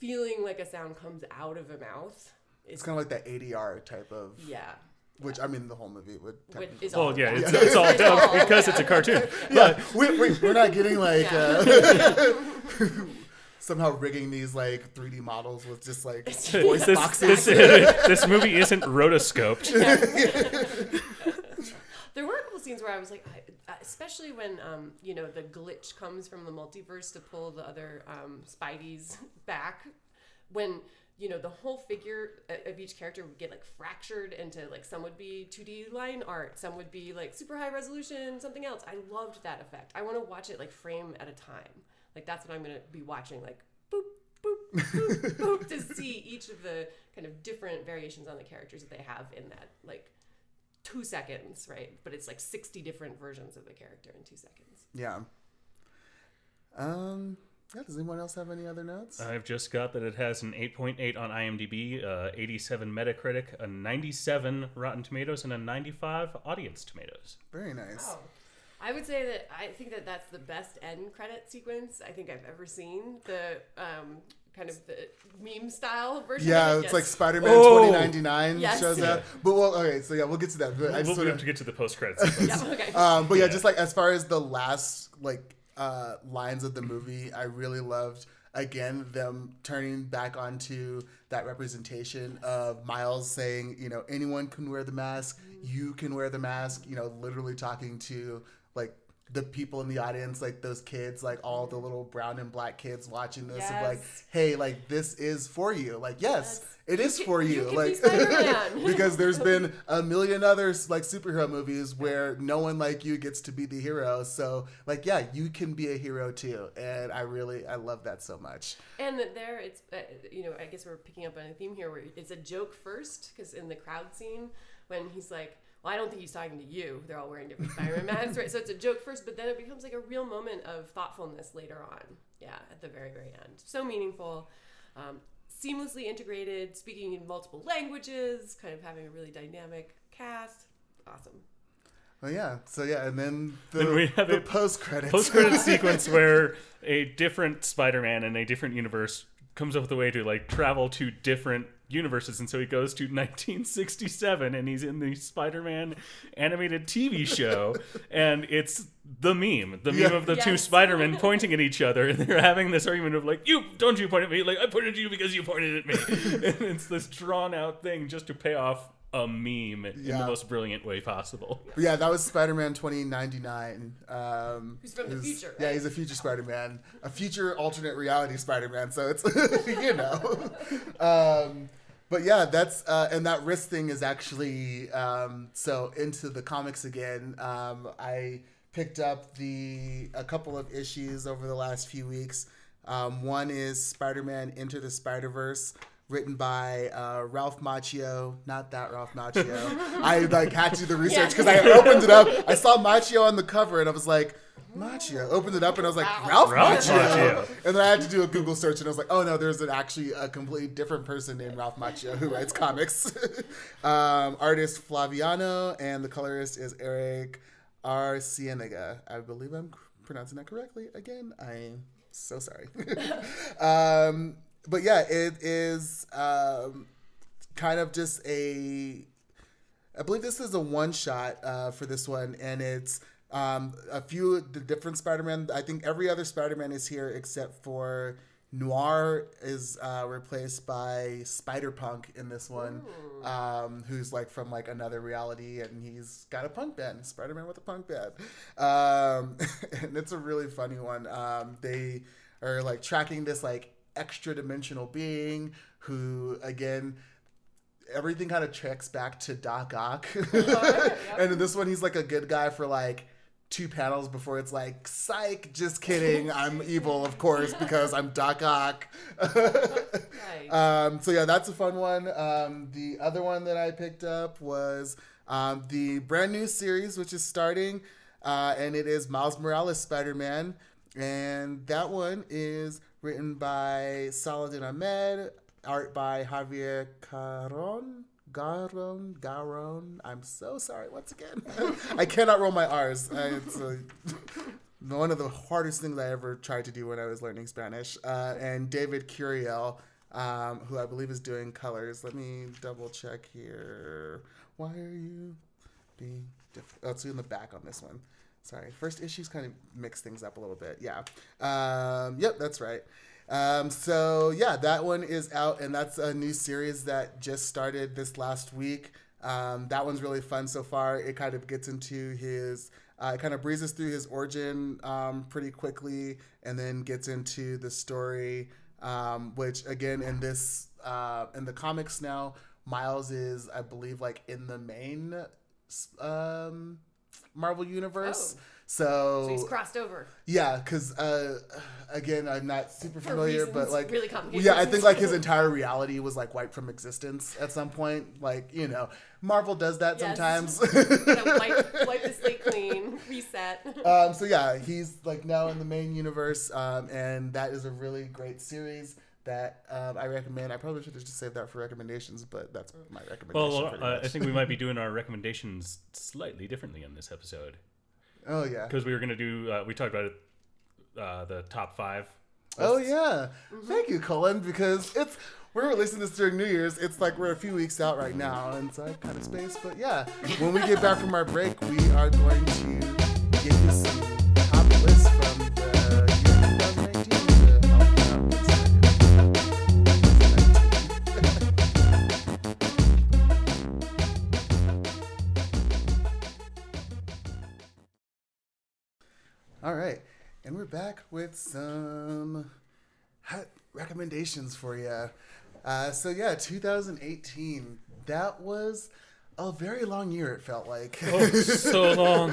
feeling like a sound comes out of a mouth, it's it's kind of like that ADR type of, yeah. which I mean the whole movie would. What technically- is all Well, yeah, it's, it's all It's done all because it's a cartoon. yeah, we, we, we're not getting like Yeah. uh, somehow rigging these like 3D models with just like voice this, boxes. this, this movie isn't rotoscoped. There were a couple scenes where I was like, I, especially when um, you know the glitch comes from the multiverse to pull the other um, Spideys back. When you know the whole figure uh, of each character would get like fractured into like some would be 2D line art, some would be like super high resolution, something else. I loved that effect. I want to watch it like frame at a time. Like that's what I'm gonna be watching. Like boop boop boop boop to see each of the kind of different variations on the characters that they have in that like two seconds, right? But it's like 60 different versions of the character in two seconds. yeah. Um. Yeah. Does anyone else have any other notes? I've just got that it has an 8.8 on IMDb, uh, 87 Metacritic, a 97 Rotten Tomatoes, and a 95 Audience Tomatoes. Very nice. Oh. I would say that I think that that's the best end credit sequence I think I've ever seen. The um, kind of the meme style version. Yeah, of it's it. like. Spider-Man Oh! 2099 Yes. shows Yeah. up. But well, okay, so yeah, we'll get to that. But I We'll, just we wanna- have to get to the post credits. Yeah, okay. Um, but yeah, Yeah. just like as far as the last like uh, lines of the movie, I really loved again them turning back onto that representation of Miles saying, you know, anyone can wear the mask, you can wear the mask. You know, literally talking to like the people in the audience, like those kids, like all the little brown and black kids watching this, of like, hey, like this is for you. Like, yes, Yes. it is can- for you you. can be like, because there's been a million other like superhero movies where no one like you gets to be the hero. So, like, yeah, you can be a hero too, and I really, I love that so much. And there, it's uh, you know, I guess we're picking up on a theme here where it's a joke first because in the crowd scene when he's like, "Well, I don't think he's talking to you." They're all wearing different Spider-Man masks, right? So it's a joke first, but then it becomes like a real moment of thoughtfulness later on. Yeah, at the very very end, so meaningful, um, seamlessly integrated, speaking in multiple languages, kind of having a really dynamic cast. Awesome. Oh yeah, so yeah, and then the, Then we have the a post credits. Post credit sequence where a different Spider-Man in a different universe comes up with a way to like travel to different universes, and so he goes to 1967, and he's in the Spider-Man animated TV show, and it's the meme, the meme of the two Spider-Men pointing at each other, and they're having this argument of like, "You don't you point at me? Like I pointed at you because you pointed at me," and it's this drawn-out thing just to pay off a meme in the most brilliant way possible. But yeah, that was Spider-Man 2099. Um, Who's from the who's- future, Yeah, right? he's a future Spider-Man, a future alternate reality Spider-Man. So it's you know, um, but yeah, that's uh, and that wrist thing is actually um, so into the comics again. Um, I picked up the a couple of issues over the last few weeks. Um, one is Spider-Man Into the Spider-Verse. Written by uh, Ralph Macchio, not that Ralph Macchio. I like had to do the research because I opened it up. I saw Macchio on the cover and I was like, Macchio. Opened it up and I was like, Ralph, Ralph Macchio. Macchio. And then I had to do a Google search and I was like, oh no, there's an, actually a completely different person named Ralph Macchio who writes comics. um, artist Flaviano and the colorist is Eric R. Cienega. I believe I'm pronouncing that correctly. Again, I'm so sorry. um, but yeah, it is um, kind of just a I believe this is a one shot uh, for this one, and it's um, a few the different Spider Man. I think every other Spider Man is here except for Noir is uh, replaced by Spider Punk in this one, um, who's like from like another reality, and he's got a punk band, Spider Man with a punk band, um, and it's a really funny one. Um, they are like tracking this like extra dimensional being who again everything kind of tracks back to Doc Ock. and in this one, he's like a good guy for like two panels before it's like, psych, just kidding. I'm evil, of course, because I'm Doc Ock. Right. um, so yeah, that's a fun one. Um, the other one that I picked up was um, the brand new series, which is starting, uh, and it is Miles Morales Spider Man. And that one is written by Saladin Ahmed, art by Javier Caron. Garon, Garon. I'm so sorry once again. I cannot roll my R's. I, it's a, one of the hardest things I ever tried to do when I was learning Spanish. Uh, and David Curiel, um, who I believe is doing colors. Let me double check here. Why are you being different? Oh, it's in the back on this one. Sorry. First issues kind of mix things up a little bit. Yeah. Um, yep, that's right. Um, so yeah, that one is out, and that's a new series that just started this last week. Um, that one's really fun so far. It kind of gets into his, uh, it kind of breezes through his origin um, pretty quickly, and then gets into the story, um, which again in this uh, in the comics now, Miles is I believe like in the main um, Marvel universe. Oh. So, so he's crossed over. yeah, because uh, again, I'm not super familiar, but like, really complicated yeah, I think like his entire reality was like wiped from existence at some point. Like, you know, Marvel does that Yes. sometimes. Gotta wipe, wipe the slate clean, reset. um, so yeah, he's like now in the main universe, um, and that is a really great series that um, I recommend. I probably should have just saved that for recommendations, but that's my recommendation. Well, pretty uh. I think we might be doing our recommendations slightly differently in this episode oh yeah. because we were going to do. Uh, we talked about it, uh, the top five. Oh lists. yeah, thank you, Cullen. Because it's we're releasing this during New Year's. It's like we're a few weeks out right now, and so I have kind of space. But yeah, when we get back from our break, we are going to give you some back with some hot recommendations for you. Uh, so yeah, 2018. That was a very long year. It felt like. Oh, so long.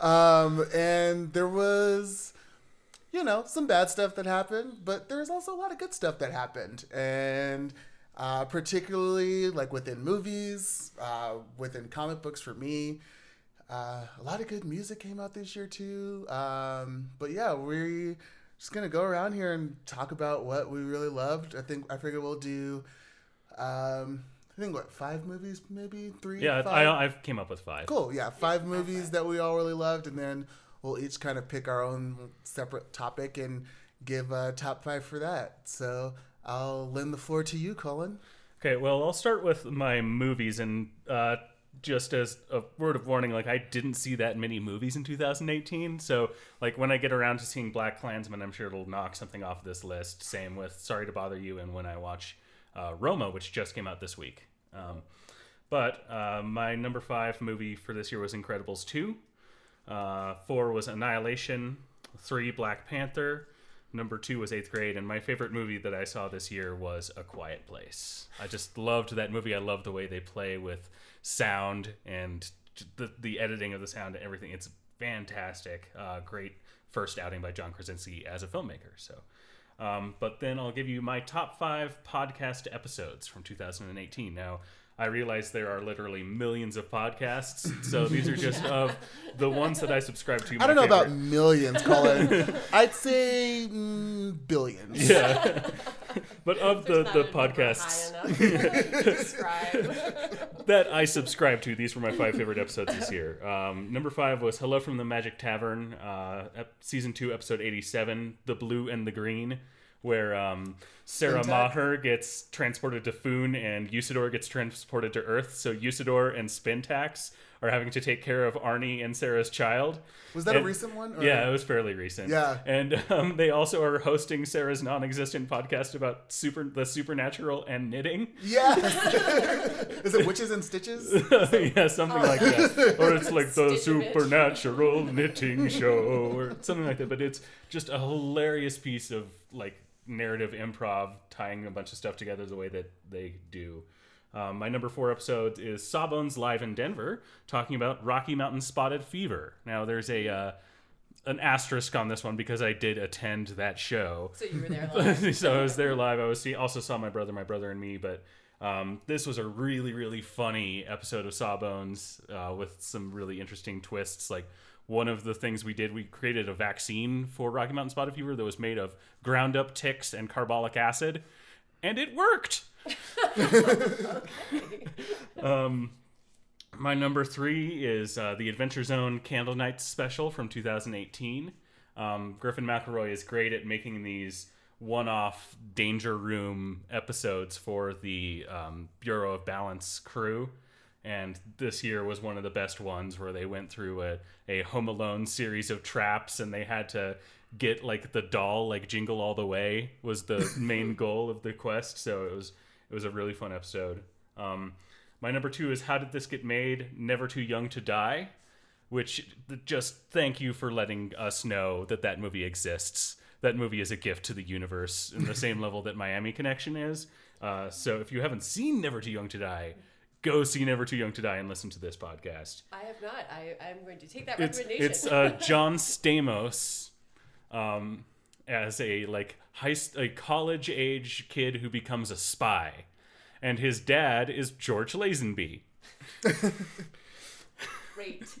Um, and there was, you know, some bad stuff that happened, but there's also a lot of good stuff that happened. And uh, particularly like within movies, uh, within comic books for me, uh, a lot of good music came out this year too. Um, but yeah, we're just gonna go around here and talk about what we really loved. I think I figure we'll do. Um, I think what five movies, maybe three. Yeah, five? I, I came up with five. Cool. Yeah, five movies that we all really loved, and then we'll each kind of pick our own separate topic and give a top five for that. So I'll lend the floor to you, Colin. Okay, well, I'll start with my movies, and uh, just as a word of warning, like I didn't see that many movies in 2018, so like when I get around to seeing Black Klansman, I'm sure it'll knock something off this list. Same with Sorry to Bother You, and when I watch uh, Roma, which just came out this week. Um, but uh, my number five movie for this year was Incredibles 2. Uh, four was Annihilation. Three, Black Panther. Number two was Eighth Grade. And my favorite movie that I saw this year was A Quiet Place. I just loved that movie. I love the way they play with sound and the, the editing of the sound and everything. It's fantastic. Uh, great first outing by John Krasinski as a filmmaker. So. Um, but then I'll give you my top five podcast episodes from 2018. Now, I realize there are literally millions of podcasts, so these are just of the ones that I subscribe to. I don't know my about millions, Colin. I'd say mm, billions. yeah, but of the There's the not podcasts high enough to describe. that I subscribe to, these were my five favorite episodes this year. Um, number five was "Hello from the Magic Tavern," uh, ep- season two, episode eighty-seven, "The Blue and the Green." Where um, Sarah Syntax? Maher gets transported to Foon and Usidore gets transported to Earth. So Usidore and Spintax are having to take care of Arnie and Sarah's child. Was that a recent one? or- Yeah, it was fairly recent. Yeah. and um, they also are hosting Sarah's non-existent podcast about super the supernatural and knitting. Yes. Is it Witches and Stitches? yeah, something like that, or it's like the Stitch supernatural knitting show, or something like that. But it's just a hilarious piece of like narrative improv, tying a bunch of stuff together the way that they do. Um, my number four episode is Sawbones live in Denver, talking about Rocky Mountain spotted fever. Now, there's a uh, an asterisk on this one because I did attend that show. so you were there live. so I was there live. I was see, also saw my brother, my brother and me. But um, this was a really, really funny episode of Sawbones uh, with some really interesting twists. Like one of the things we did, we created a vaccine for Rocky Mountain Spotted Fever that was made of ground up ticks and carbolic acid, and it worked. um, my number three is uh, the Adventure Zone Candlenights special from 2018. Um, Griffin McElroy is great at making these one-off danger room episodes for the um, Bureau of Balance crew. And this year was one of the best ones where they went through a, a Home Alone series of traps and they had to get like the doll like Jingle All the Way was the main goal of the quest. So it was it was a really fun episode. Um, my number two is How Did This Get Made? Never Too Young to Die, which just thank you for letting us know that that movie exists. That movie is a gift to the universe in the same level that Miami Connection is. Uh, so if you haven't seen Never Too Young to Die, go see Never Too Young to Die and listen to this podcast. I have not. I, I'm going to take that It's recommendation. it's uh, John Stamos um, as a like high a college age kid who becomes a spy, and his dad is George Lazenby. Great.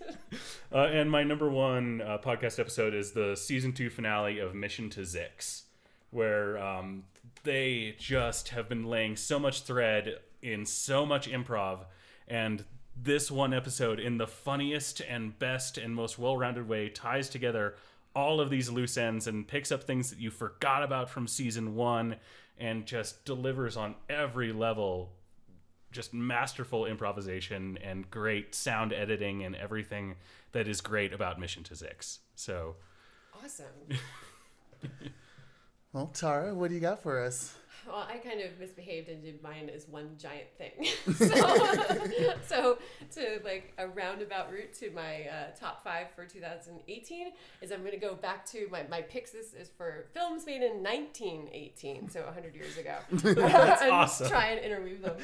Uh, and my number one uh, podcast episode is the season two finale of Mission to Zix, where um, they just have been laying so much thread in so much improv. And this one episode, in the funniest and best and most well rounded way, ties together all of these loose ends and picks up things that you forgot about from season one and just delivers on every level just masterful improvisation and great sound editing and everything that is great about Mission to Zix. So awesome. Well, Tara, what do you got for us? Well, I kind of misbehaved and did mine as one giant thing. so, so, to like a roundabout route to my uh, top five for 2018 is I'm going to go back to my, my picks. This is for films made in 1918, so 100 years ago. That's and awesome. Try and interweave them.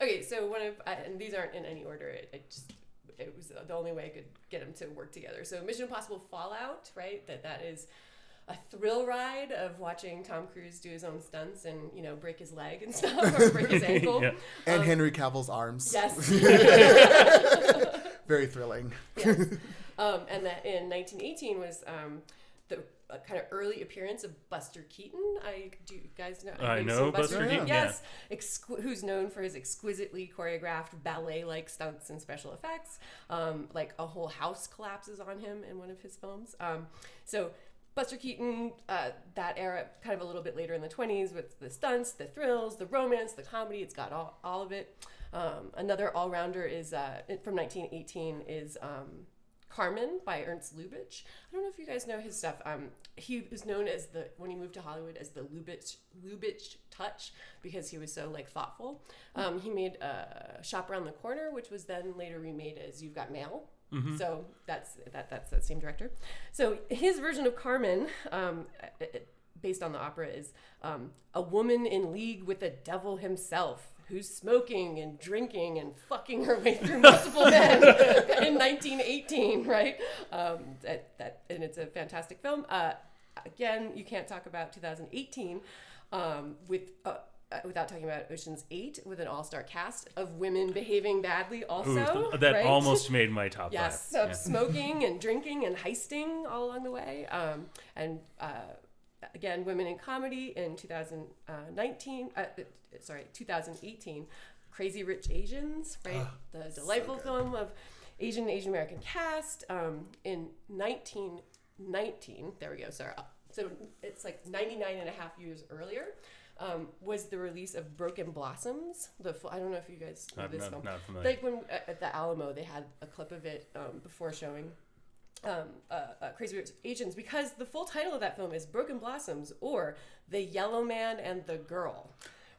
okay, so one of I, and these aren't in any order. It, it just it was the only way I could get them to work together. So Mission Impossible Fallout, right? That that is a thrill ride of watching Tom Cruise do his own stunts and you know break his leg and stuff or break his ankle. Yeah. And Henry Cavill's arms. Yes. Very thrilling. yes. Um, and that in 1918 was um, the uh, kind of early appearance of Buster Keaton. I do you guys know? I have know seen Buster Keaton, Yes, Exqu- who's known for his exquisitely choreographed ballet-like stunts and special effects. Um, like a whole house collapses on him in one of his films. Um, so. Buster Keaton, uh, that era, kind of a little bit later in the 20s, with the stunts, the thrills, the romance, the comedy, it's got all, all of it. Um, another all rounder is uh, from 1918 is um, Carmen by Ernst Lubitsch. I don't know if you guys know his stuff. Um, he was known as the when he moved to Hollywood as the Lubitsch Lubitsch touch because he was so like thoughtful. Um, he made uh, Shop Around the Corner, which was then later remade as You've Got Mail. So that's that that's that same director. So his version of Carmen. Um, Based on the opera, is um, a woman in league with the devil himself, who's smoking and drinking and fucking her way through multiple men in 1918, right? Um, that, that and it's a fantastic film. Uh, again, you can't talk about 2018 um, with. Uh, uh, without talking about Ocean's Eight, with an all-star cast of women behaving badly, also Ooh, that right? almost made my top yes, of smoking and drinking and heisting all along the way. Um, and uh, again, women in comedy in 2019, uh, uh, sorry, 2018, Crazy Rich Asians, right? the delightful film of Asian Asian American cast um, in 1919. There we go. Sorry. So it's like 99 and a half years earlier. Um, was the release of Broken Blossoms? The fu- I don't know if you guys know Not, this not, film not familiar. like when uh, at the Alamo they had a clip of it um, before showing um, uh, uh, Crazy Rich Asians because the full title of that film is Broken Blossoms or The Yellow Man and the Girl.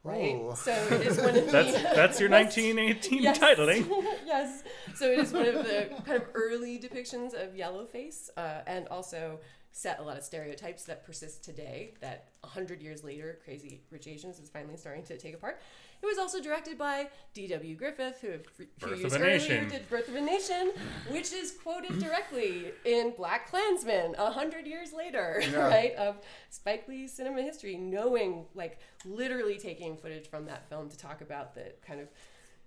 Right, Whoa. so it is one of the that's that's your 1918 Yes. titling. yes. So it is one of the kind of early depictions of yellowface, uh, and also set a lot of stereotypes that persist today. That hundred years later, Crazy Rich Asians is finally starting to take apart. It was also directed by D.W. Griffith, who a few Birth of years a earlier Nation. did Birth of a Nation, which is quoted directly in Black Klansman a hundred years later, Yeah. right? Of Spike Lee's cinema history, knowing like literally taking footage from that film to talk about the kind of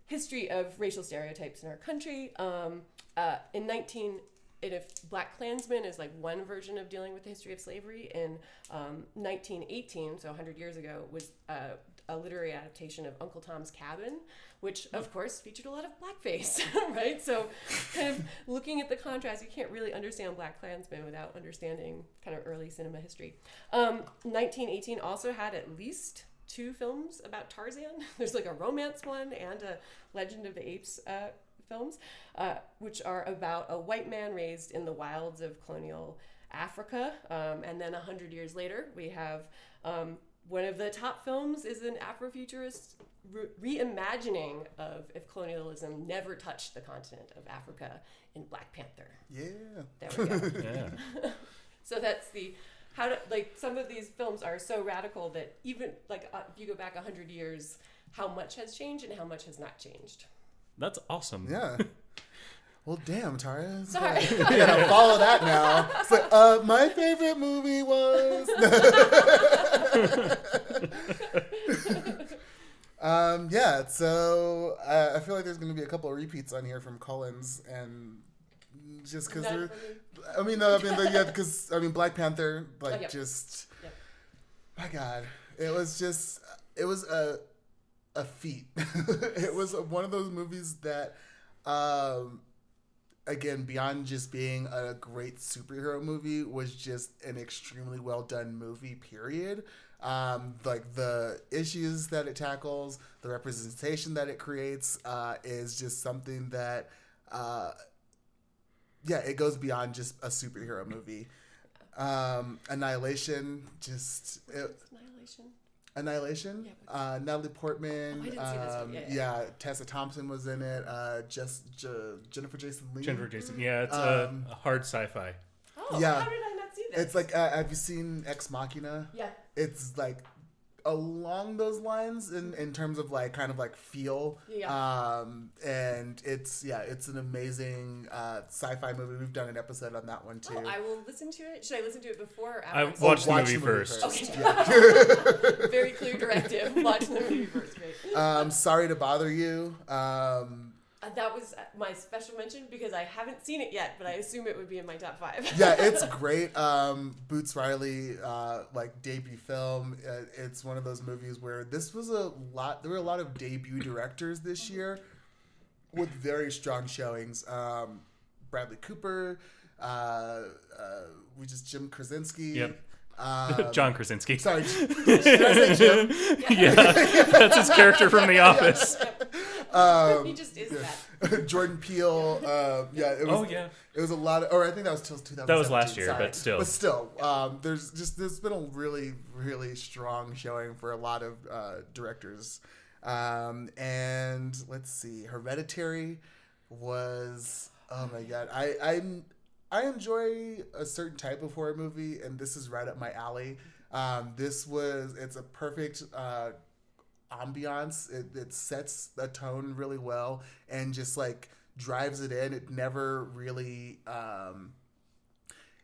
history of racial stereotypes in our country. Um, uh, in 19, and if Black Klansman is like one version of dealing with the history of slavery, in um, 1918, so 100 years ago, was uh, a literary adaptation of Uncle Tom's Cabin, which of course featured a lot of blackface, right? So, kind of looking at the contrast, you can't really understand Black Klansman without understanding kind of early cinema history. Um, 1918 also had at least two films about Tarzan. There's like a romance one and a Legend of the Apes uh, films, uh, which are about a white man raised in the wilds of colonial Africa. Um, and then a hundred years later, we have um, one of the top films is an Afrofuturist re- reimagining of if colonialism never touched the continent of Africa in Black Panther. Yeah. There we go. Yeah. So that's the how to like some of these films are so radical that even like uh, if you go back 100 years how much has changed and how much has not changed That's awesome. Yeah. Well, damn, Tara. It's Sorry. like- you gotta follow that now. It's like, uh, my favorite movie was. um, yeah. So uh, I feel like there's gonna be a couple of repeats on here from Colin's, and just because they're. I mean, no, I mean, the, yeah, because I mean, Black Panther, like, Oh, yep. just. Yep. My God, it was just. It was a. A feat. it was one of those movies that. Um, again beyond just being a great superhero movie was just an extremely well done movie period um, like the issues that it tackles the representation that it creates uh, is just something that uh, yeah it goes beyond just a superhero movie Um, Annihilation, just it, Annihilation. Annihilation. Yeah, uh, Natalie Portman. Oh, I didn't see this one. um, Yeah, yeah, yeah. Tessa Thompson was in it. Uh, just J- Jennifer Jason Lee. Jennifer Jason. Yeah, it's Um, a, a hard sci-fi. Oh, Yeah. how did I not see this? It's like, uh, have you seen Ex Machina? yeah. It's like along those lines in, in terms of like kind of like feel. Yeah. Um, and it's yeah, it's an amazing uh, sci-fi movie. We've done an episode on that one too. Oh, I will listen to it. Should I listen to it before or I after? watched the watch movie first. Okay. Yeah. Very clear directive. Watch the movie first. Great. um, sorry to bother you. Um, that was uh, my special mention because I haven't seen it yet, but I assume it would be in my top five. yeah, it's great. Um, Boots Riley, uh, like debut film. Uh, it's one of those movies where this was a lot. There were a lot of debut directors this year with very strong showings. Um, Bradley Cooper, uh, uh, we just Jim Krasinski. Yep. Um, John Krasinski. Sorry, did I say Jim? yeah, that's his character from The Office. Um, he just is that. Jordan Peele. Uh, yeah, it was. Oh yeah. It was a lot of, or I think that was till 2017. That was last year, sorry. but still. But still, um, there's just there's been a really really strong showing for a lot of uh, directors, um, and let's see, Hereditary was oh my god, I I'm I enjoy a certain type of horror movie, and this is right up my alley. Um, this was it's a perfect. Uh, ambiance it, it sets the tone really well and just like drives it in it never really um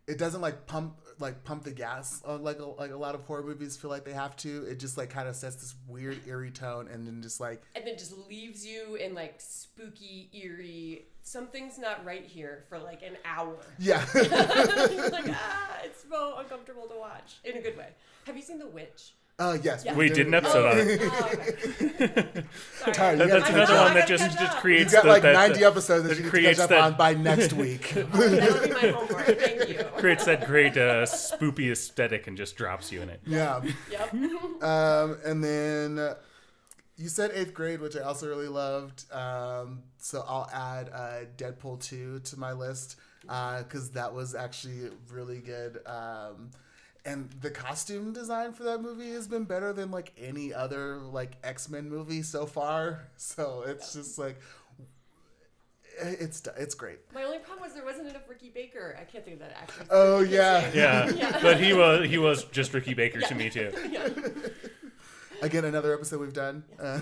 it doesn't like pump like pump the gas on like a, like a lot of horror movies feel like they have to it just like kind of sets this weird eerie tone and then just like And then just leaves you in like spooky, eerie. Something's not right here for like an hour. yeah like ah, it's so uncomfortable to watch in a good way. Have you seen The Witch? Uh yes Yeah. We did an episode on it. Oh, okay. Sorry. You That- that's another one that gotta just catch just up. you creates got the, like that, 90 that episodes that that you need to creates catch up that- on by next week That'll be my homework. Thank you. creates that great uh, spoopy aesthetic and just drops you in it. yeah Yep. Um, and then uh, you said eighth grade, which I also really loved. Um, so I'll add uh, Deadpool 2 to my list because that was actually really good. Um, and the costume design for that movie has been better than like any other like X Men movie so far. So it's just like it's it's great. My only problem was there wasn't enough Ricky Baker. I can't think of that actor. Oh yeah. Yeah, Yeah. but he was he was just Ricky Baker to me too. Yeah. Again, another episode we've done. Uh,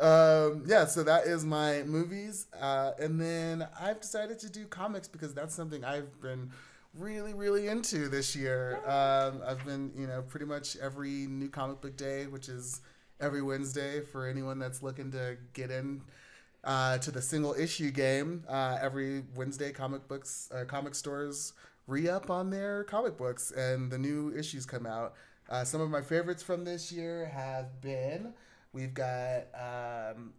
um, yeah, so that is my movies. Uh, and then I've decided to do comics because that's something I've been really, really into this year. Um, I've been, you know, pretty much every new comic book day, which is every Wednesday for anyone that's looking to get in. Uh, to the single issue game, uh, every Wednesday, comic books, uh, comic stores re up on their comic books, and the new issues come out. Uh, some of my favorites from this year have been we've got um,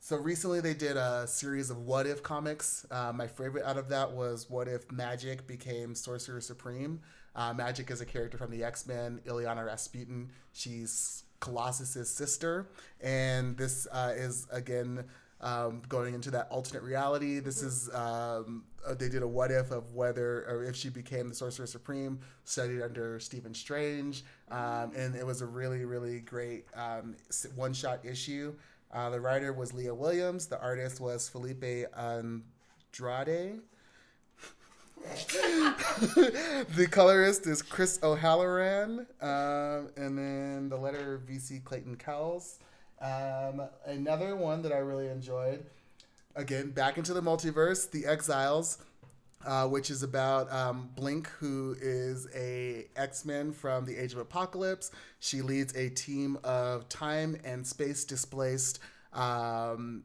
so recently they did a series of what if comics. Uh, my favorite out of that was what if Magik became Sorcerer Supreme. Uh, Magik is a character from the X Men, Illyana Rasputin. She's Colossus's sister, and this uh, is again um, going into that alternate reality. This is um, uh, they did a what if of whether or if she became the Sorcerer Supreme, studied under Stephen Strange, um, and it was a really really great um, one shot issue. Uh, the writer was Leah Williams. The artist was Felipe Andrade. the colorist is Chris O'Halloran, um, and then the letter VC Clayton Cowles. Um, another one that I really enjoyed, again, back into the multiverse, The Exiles, uh, which is about um, Blink, who is a X-Men from the Age of Apocalypse. She leads a team of time and space displaced um,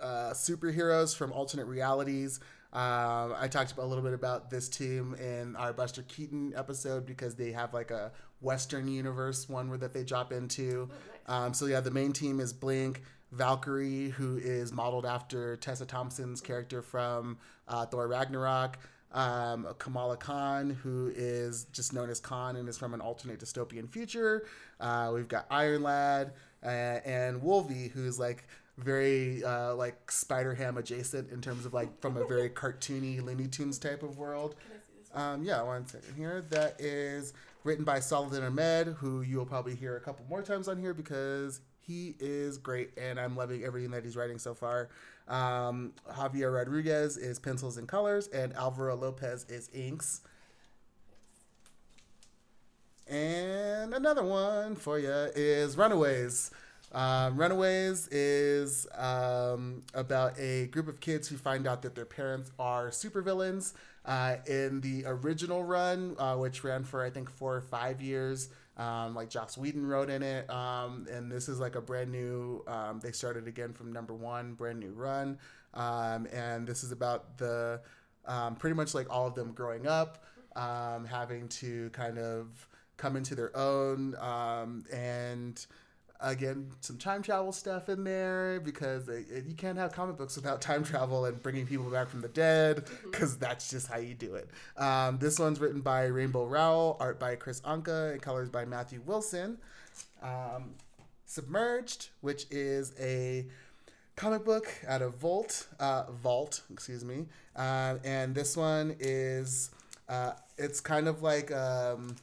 uh, superheroes from alternate realities. Um, I talked a little bit about this team in our Buster Keaton episode because they have like a Western universe one where that they drop into. Um, so yeah, the main team is Blink, Valkyrie, who is modeled after Tessa Thompson's character from uh, Thor Ragnarok. Um, Kamala Khan, who is just known as Khan and is from an alternate dystopian future. Uh, we've got Iron Lad uh, and Wolvie, who's like very uh, like Spider Ham adjacent in terms of like from a very cartoony Looney Tunes type of world. Can I see Um, yeah, one second here. That is written by Saladin Ahmed, who you'll probably hear a couple more times on here because he is great and I'm loving everything that he's writing so far. Um, Javier Rodriguez is pencils and colors, and Alvaro Lopez is inks. And another one for you is Runaways. Um, Runaways is um, about a group of kids who find out that their parents are supervillains. Uh, in the original run, uh, which ran for I think four or five years, um, like Joss Whedon wrote in it, um, and this is like a brand new. Um, they started again from number one, brand new run, um, and this is about the um, pretty much like all of them growing up, um, having to kind of come into their own, and again some time travel stuff in there because it, it- you can't have comic books without time travel and bringing people back from the dead because that's just how you do it. Um, this one's written by Rainbow Rowell art by Kris Anka and colors by Matthew Wilson. Um, submerged which is a comic book out of vault uh, Vault, excuse me, uh, and this one is uh, it's kind of like um,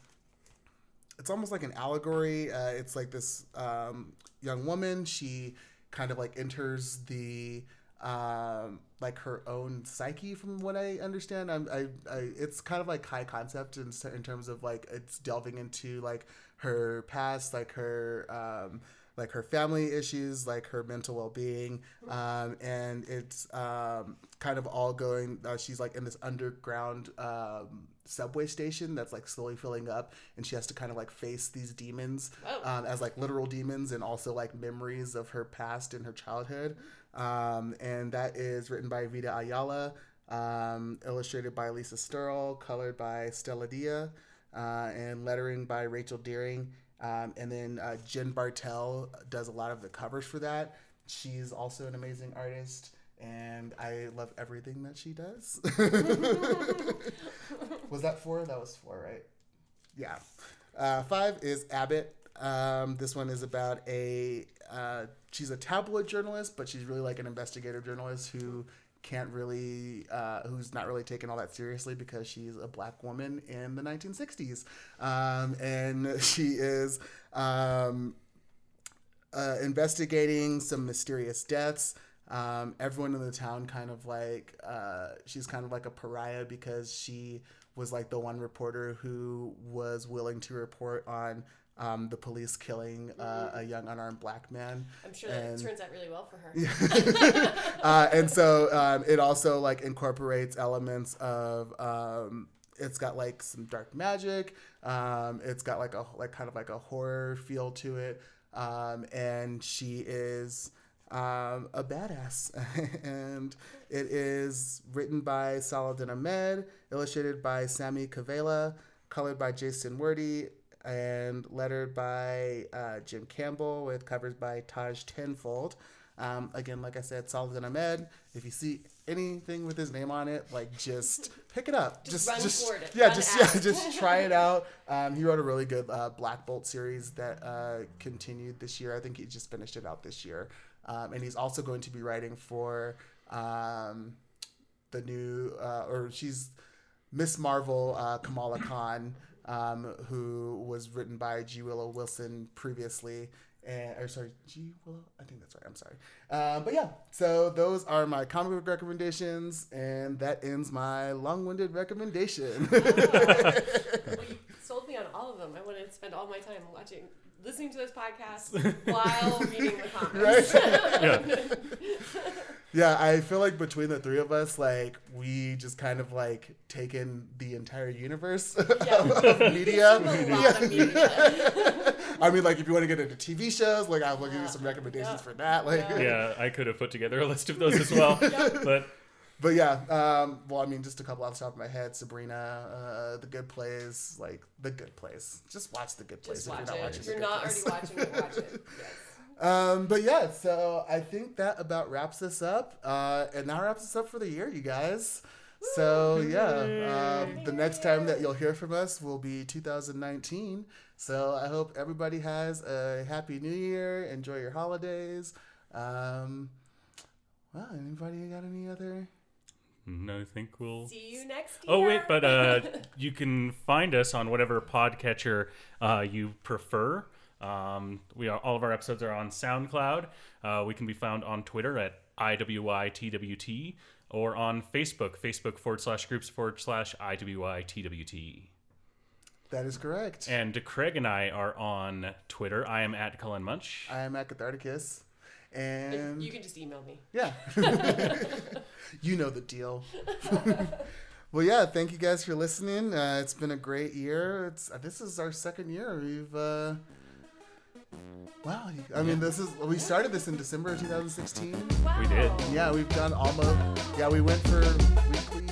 it's almost like an allegory. Uh, it's like this um, young woman. She kind of like enters the um, like her own psyche, from what I understand. I'm, I, I, it's kind of like high concept in, in terms of like it's delving into like her past, like her um, like her family issues, like her mental well being, um, and it's um, kind of all going. Uh, she's like in this underground um, subway station that's like slowly filling up, and she has to kind of like face these demons um, as like literal demons and also like memories of her past and her childhood. Um, and that is written by Vita Ayala, um, illustrated by Lisa Sterle, colored by Stelladia, uh, and lettering by Rachel Deering. Um, and then uh, Jen Bartel does a lot of the covers for that. She's also an amazing artist, and I love everything that she does. was that four? That was four, right? Yeah. Uh, five is Abbott. Um, this one is about a. Uh, she's a tabloid journalist, but she's really like an investigative journalist who can't really, uh, who's not really taken all that seriously because she's a black woman in the 1960s, um, and she is um, uh, investigating some mysterious deaths. Um, everyone in the town kind of like uh, she's kind of like a pariah because she was like the one reporter who was willing to report on um, the police killing uh, a young unarmed black man. I'm sure that And- turns out really well for her. uh, and so um, it also like incorporates elements of um, it's got like some dark magic um, it's got like a like kind of like a horror feel to it um, and she is um, a badass and it is written by Saladin Ahmed illustrated by Sami Kivelä colored by Jason Wordie and lettered by uh, Jim Campbell with covers by Taj Tenfold. Um, again, like I said, Saladin Ahmed. If you see anything with his name on it, like just pick it up. Just run toward it. Yeah, Run just yeah, just try it out. Um, he wrote a really good uh, Black Bolt series that uh, continued this year. I think he just finished it out this year, um, and he's also going to be writing for um, the new uh, or she's Ms. Marvel uh, Kamala Khan, um, who was written by G. Willow Wilson previously. And, or sorry, G. Willow? I think that's right. I'm sorry. Um, but yeah, so those are my comic book recommendations, and that ends my long winded recommendation. well, you sold me on all of them. I want to spend all my time watching, listening to those podcasts while reading the comics. Yeah. yeah, I feel like between the three of us, like, we just kind of like taken the entire universe Yeah. of media. Consume of media. I mean, like if you want to get into TV shows, like I'm looking at some recommendations Yeah. for that. Like, Yeah. yeah, I could have put together a list of those as well. But but yeah, um, well, I mean, just a couple off the top of my head: Sabrina, uh, The Good Place, like The Good Place. Just watch The Good Place Just if you're not it. watching If The you're Good not Place. already watching it, watch it. Yes. Um, but yeah, so I think that about wraps this up, uh, and that wraps us up for the year, you guys. So yeah, um, the next time that you'll hear from us will be 2019. So I hope everybody has a happy New Year. Enjoy your holidays. Um, well, anybody got any other? And I think we'll. See you next year. Oh wait, but uh, you can find us on whatever podcatcher uh, you prefer. Um, we are all of our episodes are on SoundCloud. Uh, we can be found on Twitter at IWITWT or on Facebook, Facebook forward slash groups forward slash IWITWT. That is correct. And Craig and I are on Twitter. I am at Cullen Munch. I am at Catharticus. And you can just email me. yeah, you know the deal. well, yeah, thank you guys for listening. Uh, it's been a great year. It's uh, this is our second year. We've uh, wow. I mean, this is we started this in December of 2016. Wow. We did. Yeah, we've done almost. Yeah, we went for weekly